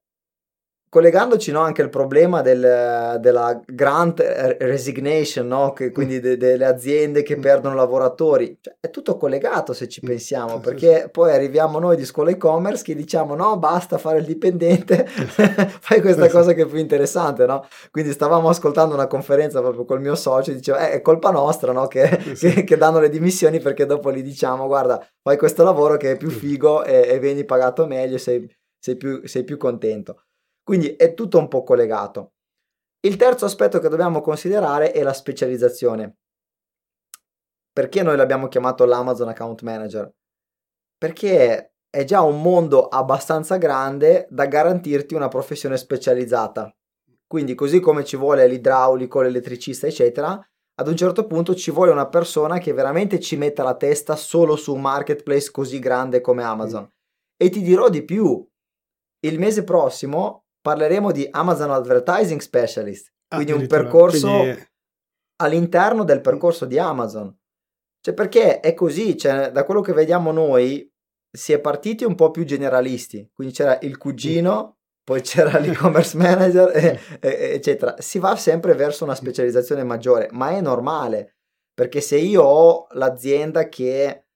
collegandoci no, anche al problema del, della grant resignation, no? che, quindi de, delle aziende che mm. perdono lavoratori, cioè, è tutto collegato se ci mm. pensiamo, perché poi arriviamo noi di scuola e-commerce che diciamo no, basta fare il dipendente, fai questa cosa che è più interessante, no? Quindi stavamo ascoltando una conferenza proprio col mio socio, diceva eh, è colpa nostra no? che, che, che, danno le dimissioni perché dopo gli diciamo guarda, fai questo lavoro che è più figo e, e vieni pagato meglio, sei, sei, più, sei più contento. Quindi è tutto un po' collegato. Il terzo aspetto che dobbiamo considerare è la specializzazione. Perché noi l'abbiamo chiamato l'Amazon Account Manager? Perché è già un mondo abbastanza grande da garantirti una professione specializzata. Quindi così come ci vuole l'idraulico, l'elettricista, eccetera, ad un certo punto ci vuole una persona che veramente ci metta la testa solo su un marketplace così grande come Amazon. E ti dirò di più, il mese prossimo parleremo di Amazon Advertising Specialist, ah, quindi un percorso quindi... all'interno del percorso di Amazon. Cioè, perché è così, cioè, da quello che vediamo noi, si è partiti un po' più generalisti, quindi c'era il cugino, poi c'era l'e-commerce manager, e, e, eccetera. Si va sempre verso una specializzazione maggiore, ma è normale, perché se io ho l'azienda che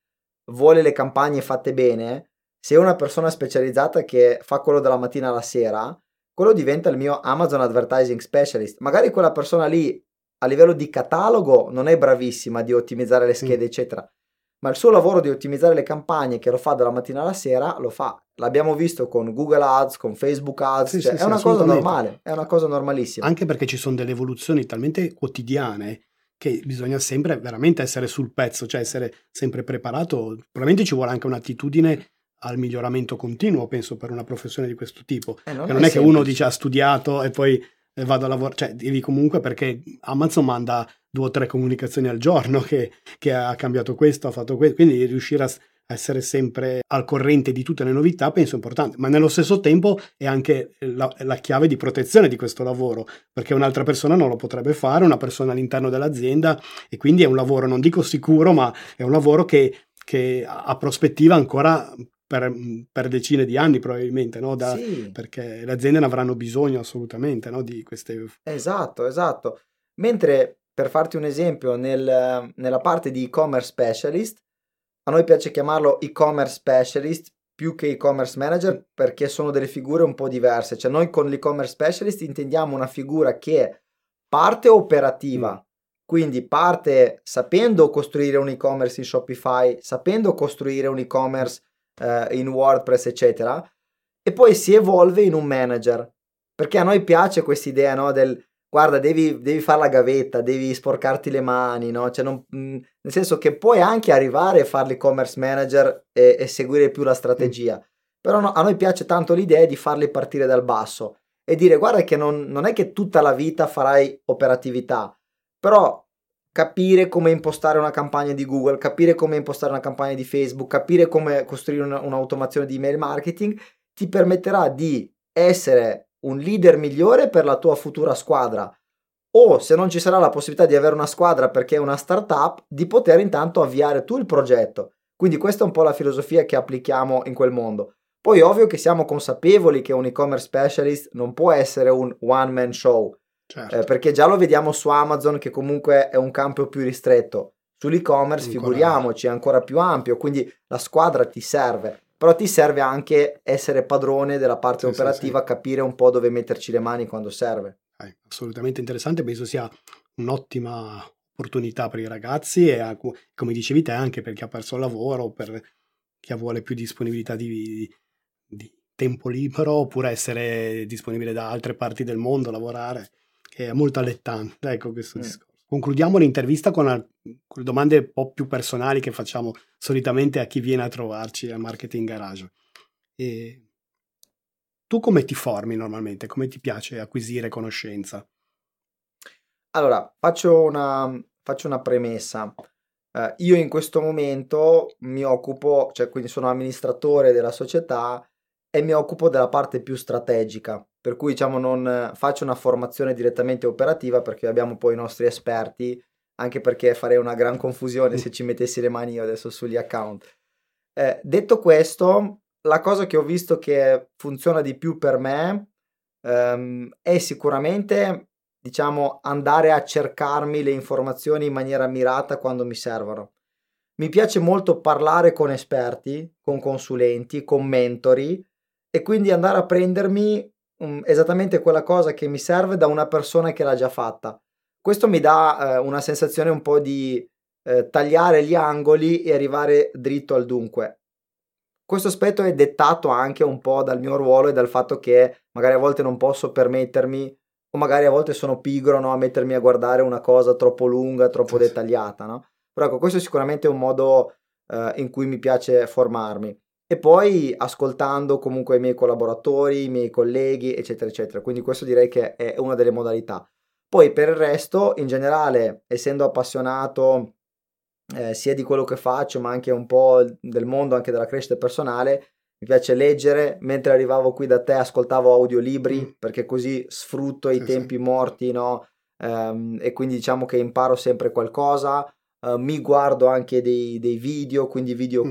vuole le campagne fatte bene, se una persona specializzata che fa quello dalla mattina alla sera, quello diventa il mio Amazon Advertising Specialist. Magari quella persona lì a livello di catalogo non è bravissima di ottimizzare le schede, mm. eccetera, ma il suo lavoro di ottimizzare le campagne che lo fa dalla mattina alla sera lo fa. L'abbiamo visto con Google Ads, con Facebook Ads, sì, cioè sì, è sì, una cosa normale, è una cosa normalissima. Anche perché ci sono delle evoluzioni talmente quotidiane che bisogna sempre veramente essere sul pezzo, cioè essere sempre preparato. Probabilmente ci vuole anche un'attitudine al miglioramento continuo, penso, per una professione di questo tipo. Eh, non, non è, è che uno dice ha studiato e poi eh, vado a lavorare, cioè devi comunque perché Amazon manda due o tre comunicazioni al giorno che, che ha cambiato questo, ha fatto questo, quindi riuscire a, a, essere sempre al corrente di tutte le novità penso importante, ma nello stesso tempo è anche la, la chiave di protezione di questo lavoro, perché un'altra persona non lo potrebbe fare, una persona all'interno dell'azienda e quindi è un lavoro, non dico sicuro, ma è un lavoro che che ha prospettiva ancora per, per, decine di anni probabilmente, no? da, sì. perché le aziende ne avranno bisogno assolutamente no? di queste... Esatto, esatto. Mentre per farti un esempio, nel, nella parte di e-commerce specialist, a noi piace chiamarlo e-commerce specialist più che e-commerce manager perché sono delle figure un po' diverse. Cioè noi con l'e-commerce specialist intendiamo una figura che parte operativa, mm. quindi parte sapendo costruire un e-commerce in Shopify, sapendo costruire un e-commerce eh, in WordPress, eccetera, e poi si evolve in un manager. Perché a noi piace questa idea no, del guarda, devi, devi fare la gavetta, devi sporcarti le mani, no? Cioè non, mh, nel senso che puoi anche arrivare a fare l'e-commerce manager e, e seguire più la strategia. Mm. Però no, a noi piace tanto l'idea di farli partire dal basso e dire guarda che non, non è che tutta la vita farai operatività, però capire come impostare una campagna di Google, capire come impostare una campagna di Facebook, capire come costruire una, un'automazione di email marketing, ti permetterà di essere un leader migliore per la tua futura squadra. O se non ci sarà la possibilità di avere una squadra perché è una startup, di poter intanto avviare tu il progetto. Quindi questa è un po' la filosofia che applichiamo in quel mondo. Poi ovvio che siamo consapevoli che un e-commerce specialist non può essere un one man show, Certo. Eh, perché già lo vediamo su Amazon che comunque è un campo più ristretto. Sull'e-commerce ancora. figuriamoci, è ancora più ampio, quindi la squadra ti serve. Però ti serve anche essere padrone della parte sì, operativa, sì, sì. capire un po' dove metterci le mani quando serve. Eh, assolutamente interessante, penso sia un'ottima opportunità per i ragazzi e come dicevi te anche per chi ha perso il lavoro, per chi vuole più disponibilità di, di tempo libero oppure essere disponibile da altre parti del mondo, lavorare che è molto allettante, ecco questo mm. discorso. Concludiamo l'intervista con, al- con, domande un po' più personali che facciamo solitamente a chi viene a trovarci al Marketing Garage. E tu come ti formi normalmente? Come ti piace acquisire conoscenza? Allora, faccio una, faccio una premessa. Uh, io in questo momento mi occupo, cioè quindi sono amministratore della società e mi occupo della parte più strategica, per cui diciamo non faccio una formazione direttamente operativa perché abbiamo poi i nostri esperti, anche perché farei una gran confusione se ci mettessi le mani io adesso sugli account. Eh, detto questo, la cosa che ho visto che funziona di più per me ehm, è sicuramente, diciamo, andare a cercarmi le informazioni in maniera mirata quando mi servono. Mi piace molto parlare con esperti, con consulenti, con mentori e quindi andare a prendermi um, esattamente quella cosa che mi serve da una persona che l'ha già fatta. Questo mi dà eh, una sensazione un po' di eh, tagliare gli angoli e arrivare dritto al dunque. Questo aspetto è dettato anche un po' dal mio ruolo e dal fatto che magari a volte non posso permettermi o magari a volte sono pigro no, a mettermi a guardare una cosa troppo lunga, troppo sì, dettagliata, no? Però ecco, questo è sicuramente un modo eh, in cui mi piace formarmi. E poi ascoltando comunque i miei collaboratori, i miei colleghi, eccetera, eccetera. Quindi questo direi che è una delle modalità. Poi per il resto, in generale, essendo appassionato eh, sia di quello che faccio, ma anche un po' del mondo, anche della crescita personale, mi piace leggere. Mentre arrivavo qui da te, ascoltavo audiolibri mm. perché così sfrutto i sì, tempi sì. morti, no? Um, e quindi diciamo che imparo sempre qualcosa. Uh, mi guardo anche dei, dei video, quindi video mm.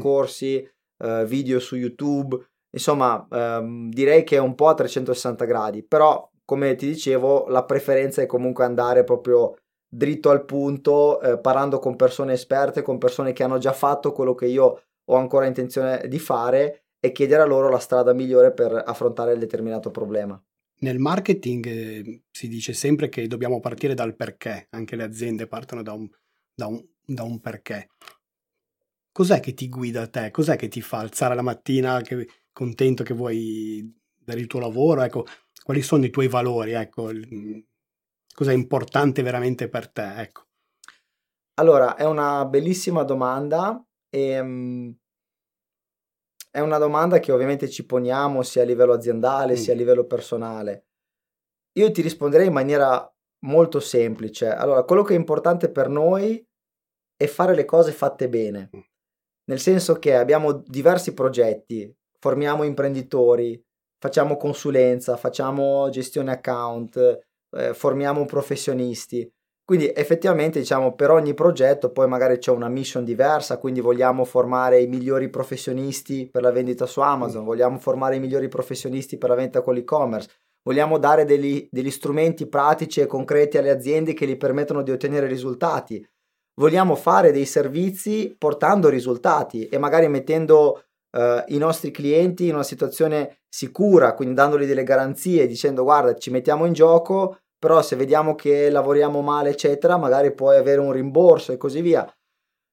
Uh, video su YouTube. Insomma, um, direi che è un po' a 360 gradi, però come ti dicevo, la preferenza è comunque andare proprio dritto al punto, eh, parlando con persone esperte, con persone che hanno già fatto quello che io ho ancora intenzione di fare e chiedere a loro la strada migliore per affrontare il determinato problema. Nel marketing eh, si dice sempre che dobbiamo partire dal perché, anche le aziende partono da un, da un, da un perché. Cos'è che ti guida a te? Cos'è che ti fa alzare la mattina che, contento che vuoi dare il tuo lavoro? Ecco, quali sono i tuoi valori? Ecco, Cos'è importante veramente per te? Ecco. Allora, è una bellissima domanda e um, è una domanda che ovviamente ci poniamo sia a livello aziendale mm. sia a livello personale. Io ti risponderei in maniera molto semplice. Allora, quello che è importante per noi è fare le cose fatte bene. Mm. Nel senso che abbiamo diversi progetti, formiamo imprenditori, facciamo consulenza, facciamo gestione account, eh, formiamo professionisti. Quindi effettivamente diciamo per ogni progetto poi magari c'è una mission diversa, quindi vogliamo formare i migliori professionisti per la vendita su Amazon, vogliamo formare i migliori professionisti per la vendita con l'e-commerce, vogliamo dare degli, degli strumenti pratici e concreti alle aziende che gli permettono di ottenere risultati, vogliamo fare dei servizi portando risultati e magari mettendo Uh, i nostri clienti in una situazione sicura, quindi dandogli delle garanzie, dicendo guarda ci mettiamo in gioco, però se vediamo che lavoriamo male, eccetera, magari puoi avere un rimborso e così via.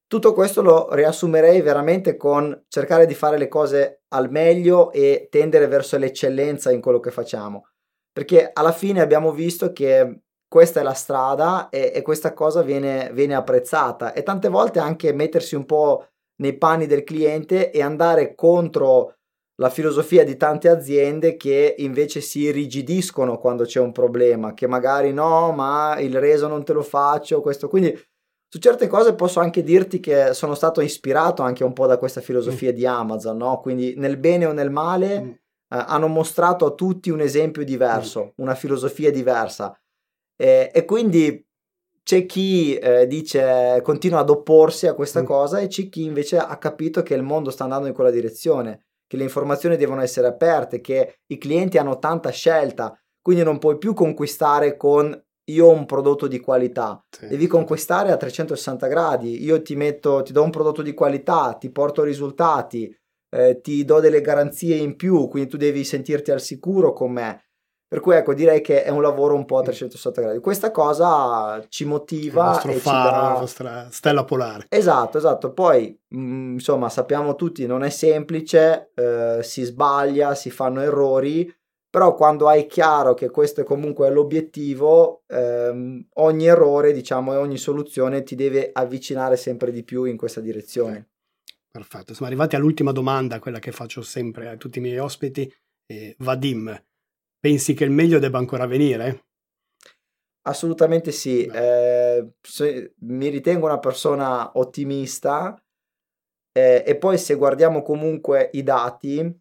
Tutto questo lo riassumerei veramente con cercare di fare le cose al meglio e tendere verso l'eccellenza in quello che facciamo. Perché alla fine abbiamo visto che questa è la strada e, e questa cosa viene, viene apprezzata e tante volte anche mettersi un po' nei panni del cliente e andare contro la filosofia di tante aziende che invece si irrigidiscono quando c'è un problema, che magari no, ma il reso non te lo faccio, questo. Quindi su certe cose posso anche dirti che sono stato ispirato anche un po' da questa filosofia mm. di Amazon, no? Quindi nel bene o nel male mm. eh, hanno mostrato a tutti un esempio diverso, mm. una filosofia diversa. E, e quindi c'è chi eh, dice continua ad opporsi a questa mm. cosa e c'è chi invece ha capito che il mondo sta andando in quella direzione, che le informazioni devono essere aperte, che i clienti hanno tanta scelta, quindi non puoi più conquistare con io ho un prodotto di qualità, sì. devi conquistare a 360 gradi, io ti metto, ti do un prodotto di qualità, ti porto risultati, eh, ti do delle garanzie in più, quindi tu devi sentirti al sicuro con me per cui ecco, direi che è un lavoro un po' a 360 gradi. Questa cosa ci motiva. Il nostro faro, dà... la nostra stella polare. Esatto, esatto. Poi, mh, mm, insomma, sappiamo tutti, non è semplice, eh, si sbaglia, si fanno errori, però quando hai chiaro che questo è comunque l'obiettivo, ehm, ogni errore, diciamo, e ogni soluzione ti deve avvicinare sempre di più in questa direzione. Perfetto, siamo arrivati all'ultima domanda, quella che faccio sempre a tutti i miei ospiti. Eh, Vadim, Pensi che il meglio debba ancora venire? Assolutamente sì, eh, mi ritengo una persona ottimista eh, e poi se guardiamo comunque i dati,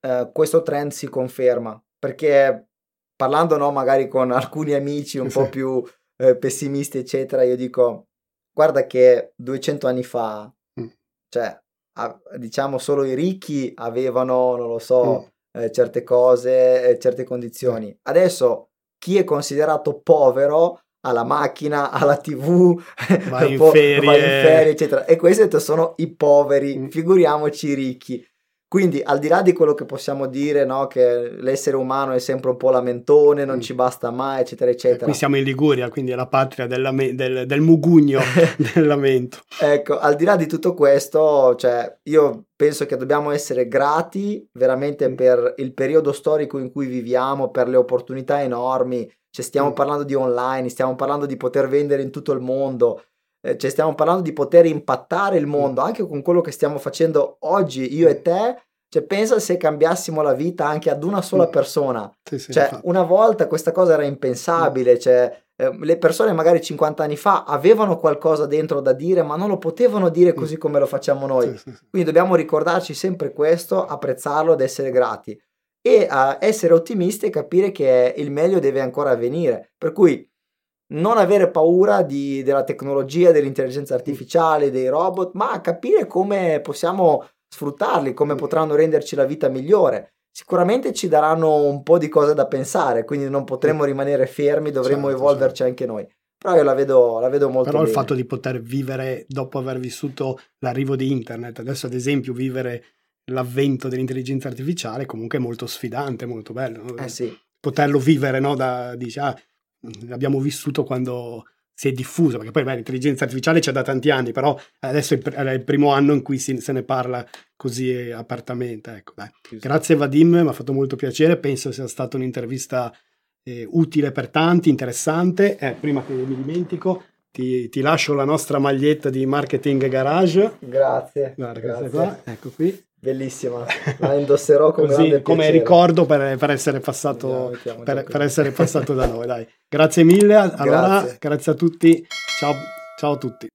eh, questo trend si conferma perché parlando no, magari con alcuni amici un sì. po' più eh, pessimisti eccetera, io dico guarda che 200 anni fa, mm. cioè a, diciamo solo i ricchi avevano, non lo so, mm eh, certe cose, eh, certe condizioni. Adesso chi è considerato povero ha la macchina, ha la tv, va in, ferie. va in ferie, eccetera. E questi sono i poveri, mm. figuriamoci i ricchi. Quindi, al di là di quello che possiamo dire, no, che l'essere umano è sempre un po' lamentone, non mm. ci basta mai, eccetera, eccetera. Qui siamo in Liguria, quindi è la patria del, del, del mugugno del lamento. Ecco, al di là di tutto questo, cioè, io penso che dobbiamo essere grati veramente mm. per il periodo storico in cui viviamo, per le opportunità enormi. Cioè, stiamo mm. parlando di online, stiamo parlando di poter vendere in tutto il mondo, eh, cioè stiamo parlando di poter impattare il mondo anche con quello che stiamo facendo oggi io e te. Cioè, pensa se cambiassimo la vita anche ad una sola persona. Sì, sì, cioè, una volta questa cosa era impensabile. Cioè, eh, le persone magari 50 anni fa avevano qualcosa dentro da dire, ma non lo potevano dire così come lo facciamo noi. Sì, Quindi dobbiamo ricordarci sempre questo, apprezzarlo ed essere grati. E uh, essere ottimisti e capire che il meglio deve ancora avvenire. Per cui non avere paura di, della tecnologia, dell'intelligenza artificiale, dei robot, ma capire come possiamo sfruttarli, come potranno renderci la vita migliore. Sicuramente ci daranno un po' di cose da pensare, quindi non potremo rimanere fermi, dovremo certo, evolverci certo. anche noi. Però io la vedo, la vedo molto Però bene. il fatto di poter vivere dopo aver vissuto l'arrivo di internet, adesso ad esempio vivere l'avvento dell'intelligenza artificiale comunque è molto sfidante, molto bello. No? Eh sì. Poterlo vivere, no? Da, dici, ah, l'abbiamo vissuto quando si è diffuso, perché poi beh, l'intelligenza artificiale c'è da tanti anni, però adesso è il primo anno in cui si, se ne parla così apertamente. Ecco, Grazie Vadim, mi ha fatto molto piacere, penso sia stata un'intervista eh, utile per tanti, interessante. Eh, prima che mi dimentico, ti, ti, lascio la nostra maglietta di Marketing Garage. Grazie. Guarda, grazie. Qua, ecco qui. Bellissima, la indosserò con Così, come ricordo per, per, essere passato, mettiamo, per, per, essere passato da noi. Dai. Grazie mille, allora grazie. grazie a tutti, ciao, ciao a tutti.